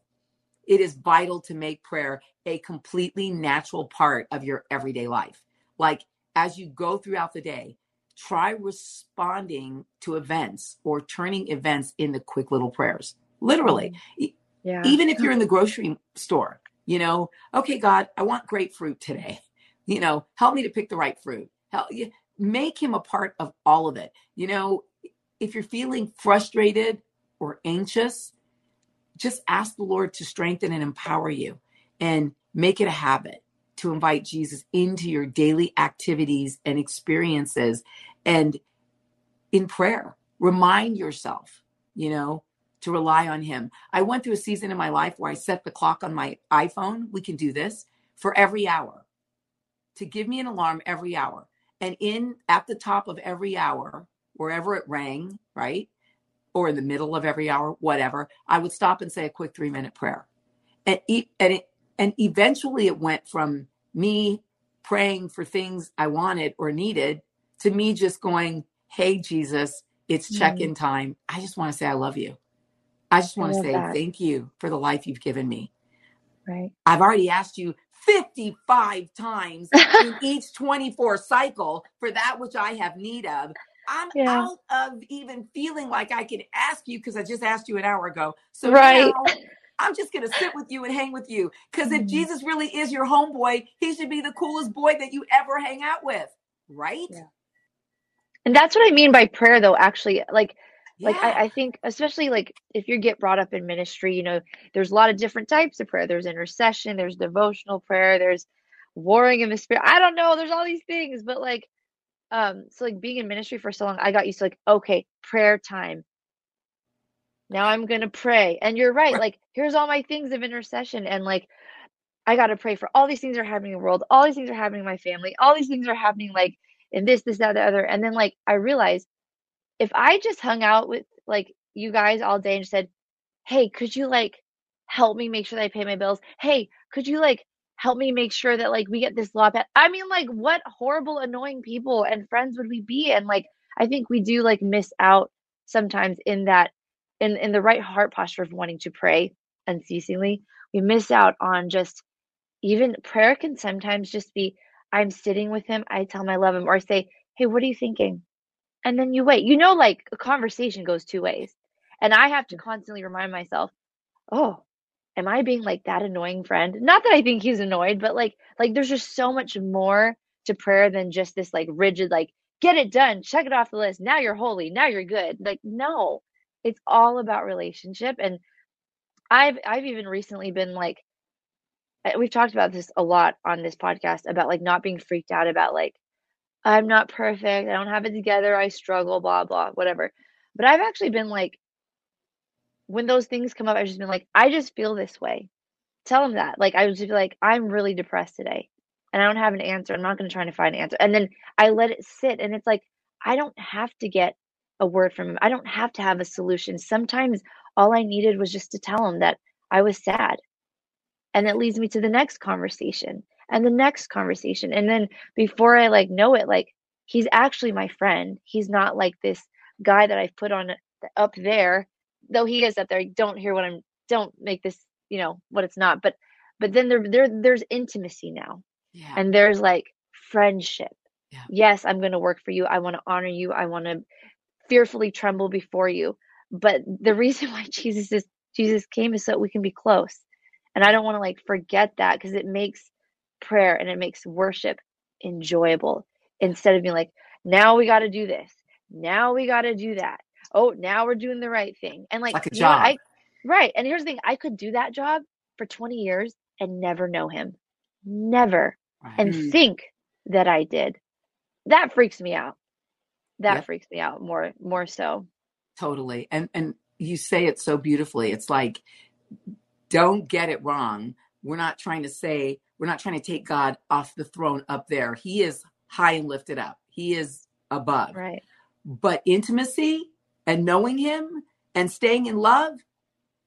S2: It is vital to make prayer a completely natural part of your everyday life. Like as you go throughout the day, try responding to events or turning events into quick little prayers. Literally. Mm-hmm. Yeah. Even if you're in the grocery store, you know, okay, God, I want grapefruit today. You know, help me to pick the right fruit. Help you make him a part of all of it. You know, if you're feeling frustrated or anxious, just ask the Lord to strengthen and empower you and make it a habit to invite Jesus into your daily activities and experiences and in prayer. Remind yourself, you know, to rely on him. I went through a season in my life where I set the clock on my iPhone. We can do this for every hour to give me an alarm every hour. And in at the top of every hour, wherever it rang, right? Or in the middle of every hour, whatever, I would stop and say a quick three minute prayer. And, and, it, and eventually it went from me praying for things I wanted or needed to me just going, Hey, Jesus, it's check in mm-hmm. time. I just want to say I love you. I just want to say that. thank you for the life you've given me.
S4: Right.
S2: I've already asked you 55 times in each 24 cycle for that which I have need of. I'm yeah. out of even feeling like I can ask you because I just asked you an hour ago. So right. Now, I'm just going to sit with you and hang with you. Because if mm-hmm. Jesus really is your homeboy, he should be the coolest boy that you ever hang out with. Right? Yeah.
S4: And that's what I mean by prayer, though, actually. Like, like I, I think especially like if you get brought up in ministry, you know, there's a lot of different types of prayer. There's intercession, there's devotional prayer, there's warring in the spirit. I don't know, there's all these things, but like um so like being in ministry for so long, I got used to like, okay, prayer time. Now I'm gonna pray. And you're right, like here's all my things of intercession and like I gotta pray for all these things are happening in the world, all these things are happening in my family, all these things are happening like in this, this, that, the other. And then like I realized if I just hung out with like you guys all day and said, Hey, could you like help me make sure that I pay my bills? Hey, could you like help me make sure that like we get this law passed? I mean, like what horrible, annoying people and friends would we be? And like I think we do like miss out sometimes in that in in the right heart posture of wanting to pray unceasingly. We miss out on just even prayer can sometimes just be I'm sitting with him, I tell him I love him, or I say, Hey, what are you thinking? and then you wait. You know, like a conversation goes two ways. And I have to mm. constantly remind myself, oh, am I being like that annoying friend? Not that I think he's annoyed, but like like there's just so much more to prayer than just this like rigid like get it done, check it off the list. Now you're holy, now you're good. Like no. It's all about relationship and I've I've even recently been like we've talked about this a lot on this podcast about like not being freaked out about like I'm not perfect. I don't have it together. I struggle, blah, blah, whatever. But I've actually been like, when those things come up, I've just been like, I just feel this way. Tell them that. Like, I would just be like, I'm really depressed today and I don't have an answer. I'm not going to try to find an answer. And then I let it sit. And it's like, I don't have to get a word from him. I don't have to have a solution. Sometimes all I needed was just to tell him that I was sad. And that leads me to the next conversation and the next conversation and then before i like know it like he's actually my friend he's not like this guy that i've put on uh, up there though he is up there don't hear what i'm don't make this you know what it's not but but then there there there's intimacy now yeah. and there's like friendship yeah. yes i'm going to work for you i want to honor you i want to fearfully tremble before you. But the reason why Jesus is Jesus came is so we can be close. And I don't want to like forget that because it makes prayer and it makes worship enjoyable instead of being like, now we got to do this. Now we got to do that. Oh, now we're doing the right thing. And like,
S2: like a
S4: you know,
S2: job.
S4: I right. And here's the thing: I could do that job for 20 years and never know him, never,
S2: Right.
S4: and think that I did. That freaks me out. That
S2: Yep.
S4: freaks me out more, more so.
S2: Totally. And and you say it so beautifully. It's like don't get it wrong. We're not trying to say we're not trying to take God off the throne up there. He is high and lifted up. He is above.
S4: Right.
S2: But intimacy and knowing him and staying in love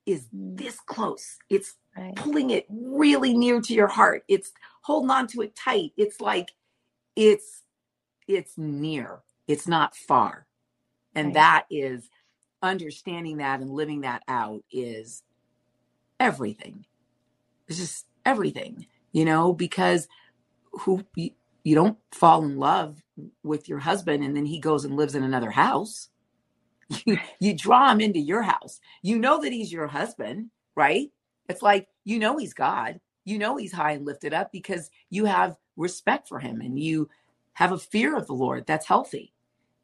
S2: is
S4: Mm,
S2: this close. It's
S4: Right.
S2: pulling it really near to your heart. It's holding on to it tight. It's like it's it's near. It's not far. And
S4: Right.
S2: that is understanding that and living that out is everything. It's just everything, you know, because who you, you don't fall in love with your husband and then he goes and lives in another house. You, you draw him into your house. You know that he's your husband, right? It's like you know he's God. You know he's high and lifted up because you have respect for him and you have a fear of the Lord. That's healthy,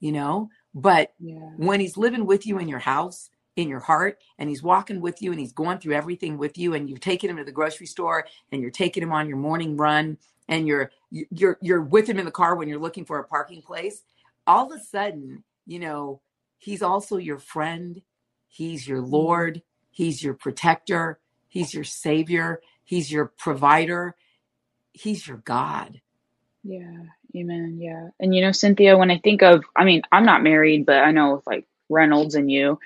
S2: you know? But
S1: Yeah.
S2: when he's living with you in your house, in your heart, and he's walking with you and he's going through everything with you, and you've taken him to the grocery store and you're taking him on your morning run and you're you're you're with him in the car when you're looking for a parking place, all of a sudden, you know, he's also your friend, he's your mm-hmm. Lord, he's your protector, he's your savior, he's your provider, he's your God.
S1: Yeah, amen. Yeah. And you know, Cynthia, when I think of, I mean, I'm not married, but I know with like Reynolds and you,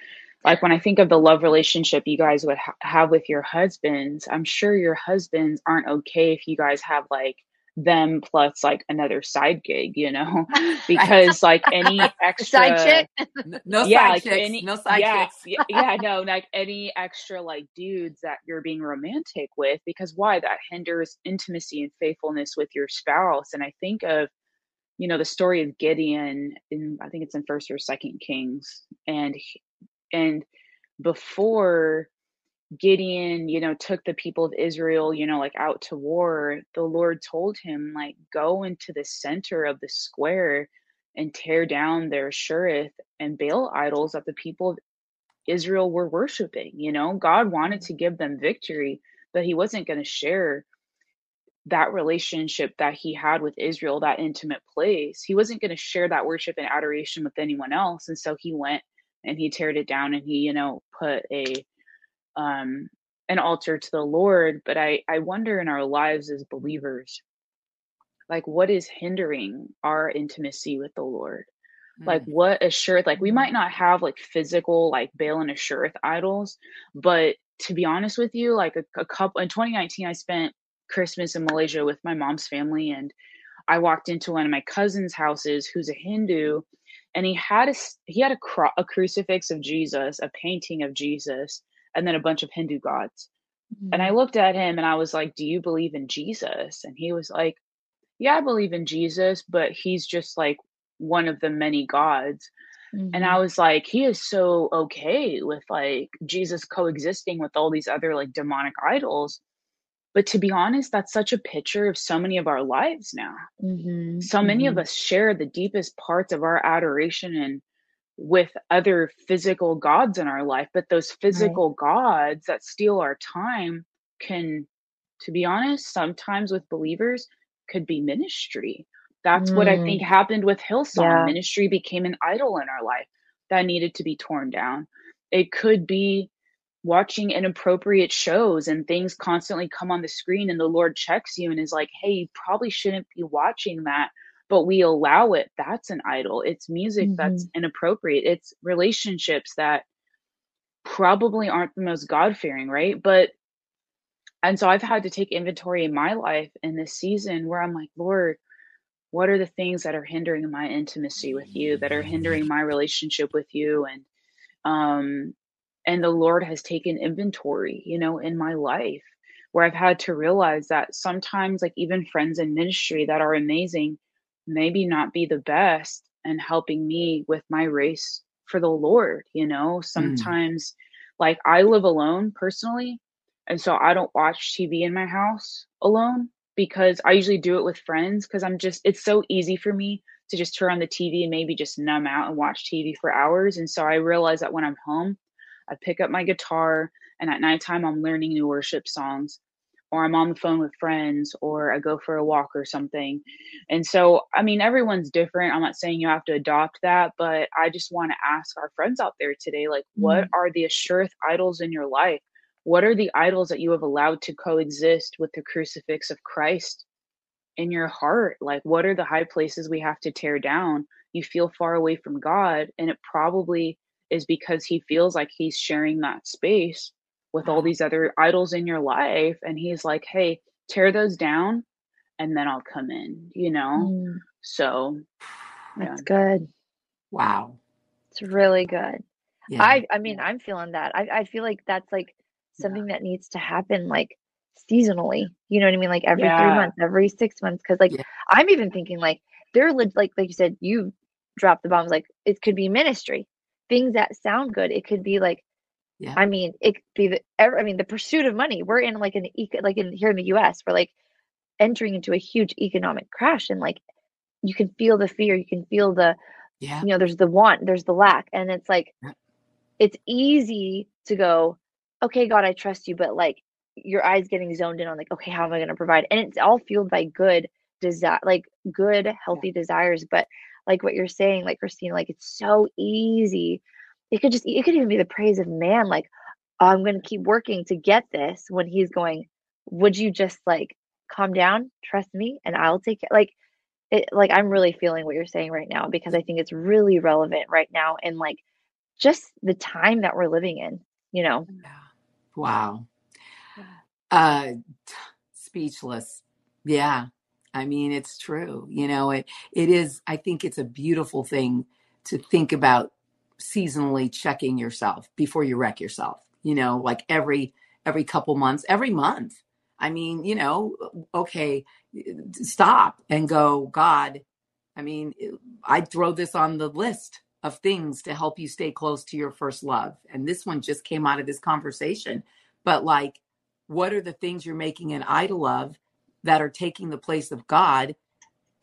S1: like when I think of the love relationship you guys would ha- have with your husbands, I'm sure your husbands aren't okay if you guys have like them plus like another side gig, you know, because like any extra
S4: Side chick.
S2: No, no
S1: yeah,
S2: side
S1: like
S2: chicks,
S1: any,
S2: no side
S1: yeah,
S2: chicks.
S1: yeah, yeah, no, like any extra like dudes that you're being romantic with, because why? That hinders intimacy and faithfulness with your spouse. And I think of, you know, the story of Gideon in I think it's in First or Second Kings, and and before Gideon, you know, took the people of Israel, you know, like out to war, the Lord told him, like, go into the center of the square and tear down their Shurith and Baal idols that the people of Israel were worshiping. You know, God wanted to give them victory, but he wasn't going to share that relationship that he had with Israel, that intimate place. He wasn't going to share that worship and adoration with anyone else. And so he went and he teared it down and he, you know, put a um an altar to the Lord. But I I wonder in our lives as believers, like what is hindering our intimacy with the Lord? Like
S2: Mm.
S1: what Ashereth, like we might not have like physical like Baal and Ashereth idols, but to be honest with you, like a, a couple in 2019, I spent Christmas in Malaysia with my mom's family, and I walked into one of my cousin's houses who's a Hindu, and he had a he had a, cro- a crucifix of Jesus, a painting of Jesus, and then a bunch of Hindu gods. And I mm-hmm. looked at him and I was like, "Do you believe in Jesus?" And he was like, "Yeah, I believe in Jesus, but he's just like one of the many gods." And I mm-hmm. was like, he is so okay with like Jesus coexisting with all these other like demonic idols. But to be honest, that's such a picture of so many of our lives now.
S4: Mm-hmm.
S1: So many of us share the deepest parts of our adoration and with other physical gods in our life, but those physical gods that steal our time can, to be honest, sometimes with believers could be ministry. That's what I
S4: Mm.
S1: think happened with Hillsong.
S4: Yeah.
S1: Ministry became an idol in our life that needed to be torn down. It could be watching inappropriate shows and things constantly come on the screen and the Lord checks you and is like, "Hey, you probably shouldn't be watching that." But we allow it. That's an idol. It's music that's inappropriate. It's relationships that probably aren't the most God-fearing, right? But and so I've had to take inventory in my life in this season where I'm like, Lord, what are the things that are hindering my intimacy with you, that are hindering my relationship with you? And um and the Lord has taken inventory, you know, in my life where I've had to realize that sometimes like even friends in ministry that are amazing maybe not be the best and helping me with my race for the Lord, you know?
S2: Mm.
S1: Sometimes like I live alone personally, and so I don't watch TV in my house alone because I usually do it with friends because I'm just it's so easy for me to just turn on the TV and maybe just numb out and watch TV for hours. And so I realize that when I'm home, I pick up my guitar and at nighttime I'm learning new worship songs or I'm on the phone with friends or I go for a walk or something. And so, I mean, everyone's different. I'm not saying you have to adopt that, but I just want to ask our friends out there today like, what
S4: Mm.
S1: are the assureth idols in your life? What are the idols that you have allowed to coexist with the crucifix of Christ in your heart? Like, what are the high places we have to tear down? You feel far away from God, and it probably is because He feels like He's sharing that space with all these other idols in your life. And He's like, hey, tear those down, and then I'll come in, you know?
S4: Mm.
S1: So, yeah.
S4: That's good.
S2: Wow.
S4: It's really good.
S2: Yeah.
S4: I I mean, I'm feeling that. I I feel like that's like something that needs to happen like seasonally. You know what I mean? Like every three months, every six months. Because like
S2: Yeah.
S4: I'm even thinking like they're like like you said, you dropped the bombs. Like it could be ministry, things that sound good. It could be like
S2: Yeah.
S4: I mean, it could be the I mean the pursuit of money. We're in like an eco like in here in the U.S. We're like entering into a huge economic crash, and like you can feel the fear, you can feel the
S2: yeah.
S4: you know there's the want there's the lack and it's like
S2: Yeah.
S4: it's easy to go okay god i trust you but like your eyes getting zoned in on like okay how am i going to provide and it's all fueled by good desire like good healthy desires but like what you're saying like christine like it's so easy it could just it could even be the praise of man like i'm going to keep working to get this when he's going would you just like calm down trust me and i'll take it like it like I'm really feeling what you're saying right now because I think it's really relevant right now and like just the time that we're living in, you know.
S2: Yeah. Wow. Uh speechless. Yeah. I mean, it's true. You know, it it is I think it's a beautiful thing to think about seasonally checking yourself before you wreck yourself. You know, like every every couple months, every month. I mean, you know, okay, stop and go, God, I mean, I'd throw this on the list of things to help you stay close to your first love. And this one just came out of this conversation. But like, what are the things you're making an idol of that are taking the place of God?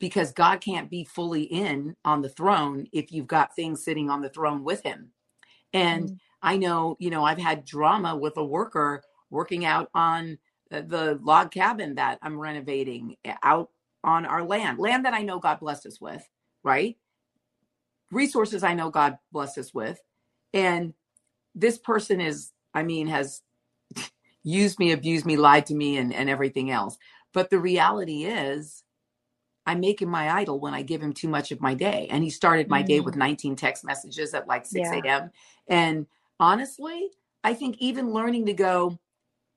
S2: Because God can't be fully in on the throne if you've got things sitting on the throne with him. And
S4: Mm.
S2: I know, you know, I've had drama with a worker working out on the- the log cabin that I'm renovating eh, out on our land, land that I know God blessed us with, right? Resources I know God blessed us with. And this person is, I mean, has used me, abused me, lied to me, and, and everything else. But the reality is, I make him my idol when I give him too much of my day. And he started my day
S4: Mm.
S2: with 19 text messages at like 6
S4: Yeah.
S2: a.m. And honestly, I think even learning to go,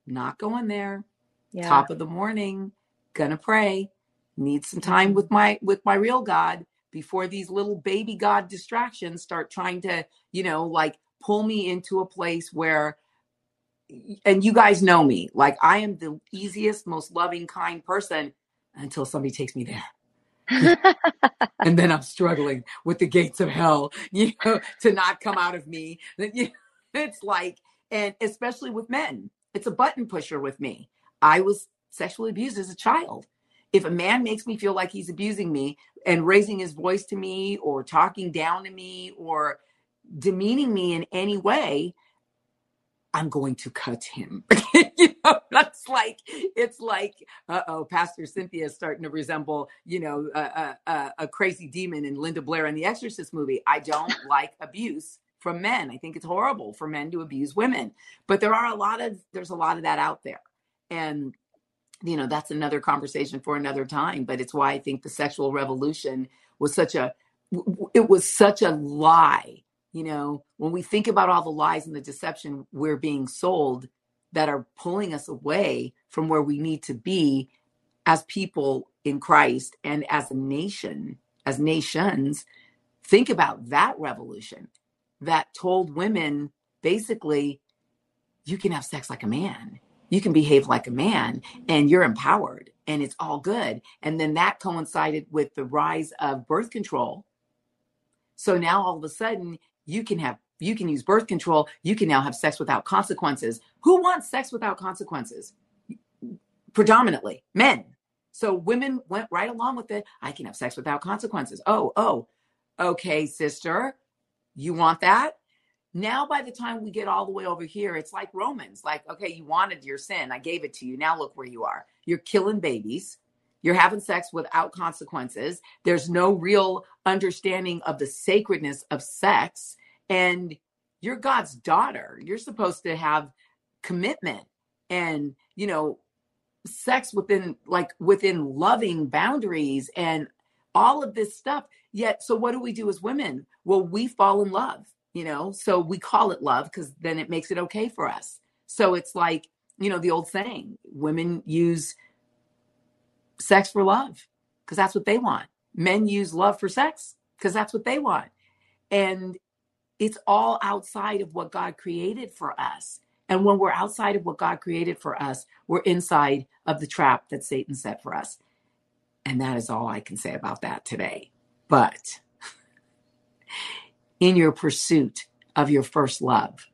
S2: not going there,
S4: Yeah.
S2: top of the morning, gonna pray, need some time
S4: Mhm.
S2: with my with my real God before these little baby God distractions start trying to, you know, like pull me into a place where and you guys know me, like I am the easiest, most loving, kind person until somebody takes me there and then I'm struggling with the gates of hell, you know, to not come out of me. That, you know, It's like, and especially with men, it's a button pusher with me. I was sexually abused as a child. If a man makes me feel like he's abusing me and raising his voice to me or talking down to me or demeaning me in any way, I'm going to cut him. you know, that's like it's like, uh oh, Pastor Cynthia is starting to resemble, you know, a, a, a, crazy demon in Linda Blair in the Exorcist movie. I don't like abuse from men. I think it's horrible for men to abuse women, but there are a lot of there's a lot of that out there, and you know that's another conversation for another time. But it's why I think the sexual revolution was such a it was such a lie you know, when we think about all the lies and the deception we're being sold that are pulling us away from where we need to be as people in Christ and as a nation, as nations, think about that revolution that told women basically, you can have sex like a man, you can behave like a man, and you're empowered and it's all good. And then that coincided with the rise of birth control. So now all of a sudden, you can have you can use birth control. You can now have sex without consequences. Who wants sex without consequences? Predominantly men. So women went right along with it. I can have sex without consequences. Oh oh okay sister. You want that? Now by the time we get all the way over here it's like romans. Like okay you wanted your sin. I gave it to you. Now look where you are. You're killing babies you're having sex without consequences. There's no real understanding of the sacredness of sex. And you're God's daughter. You're supposed to have commitment and, you know, sex within like within loving boundaries and all of this stuff. Yet, so what do we do as women? Well, we fall in love, you know, so we call it love because then it makes it okay for us. So it's like, you know, the old saying women use sex for love because that's what they want. Men use love for sex because that's what they want. And it's all outside of what God created for us. And when we're outside of what God created for us, we're inside of the trap that Satan set for us. And that is all I can say about that today. But in your pursuit of your first love,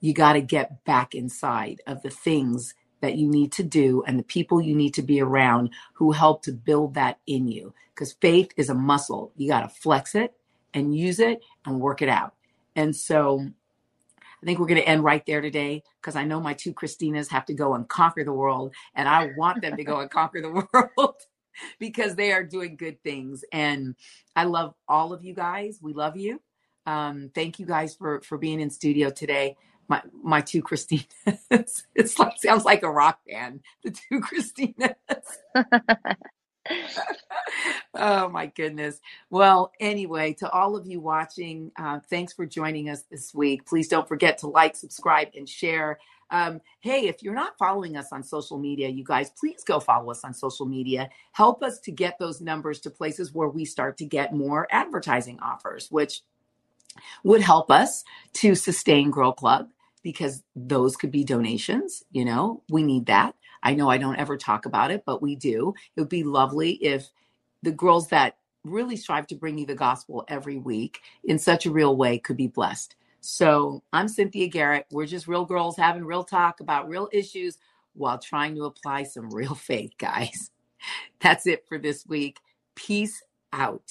S2: you got to get back inside of the things that you need to do and the people you need to be around who help to build that in you. Because faith is a muscle. You got to flex it and use it and work it out. And so I think we're going to end right there today because I know my two Christinas have to go and conquer the world. And I want them to go and conquer the world because they are doing good things. And I love all of you guys. We love you. Um, thank you guys for for being in studio today my my two Christinas. it's like sounds like a rock band. The two Christinas. oh my goodness. Well, anyway, to all of you watching, uh, thanks for joining us this week. Please don't forget to like, subscribe, and share. Um, hey, if you're not following us on social media, you guys, please go follow us on social media. Help us to get those numbers to places where we start to get more advertising offers, which would help us to sustain Girl Club because those could be donations. You know, we need that. I know I don't ever talk about it, but we do. It would be lovely if the girls that really strive to bring you the gospel every week in such a real way could be blessed. So I'm Cynthia Garrett. We're just real girls having real talk about real issues while trying to apply some real faith, guys. That's it for this week. Peace out.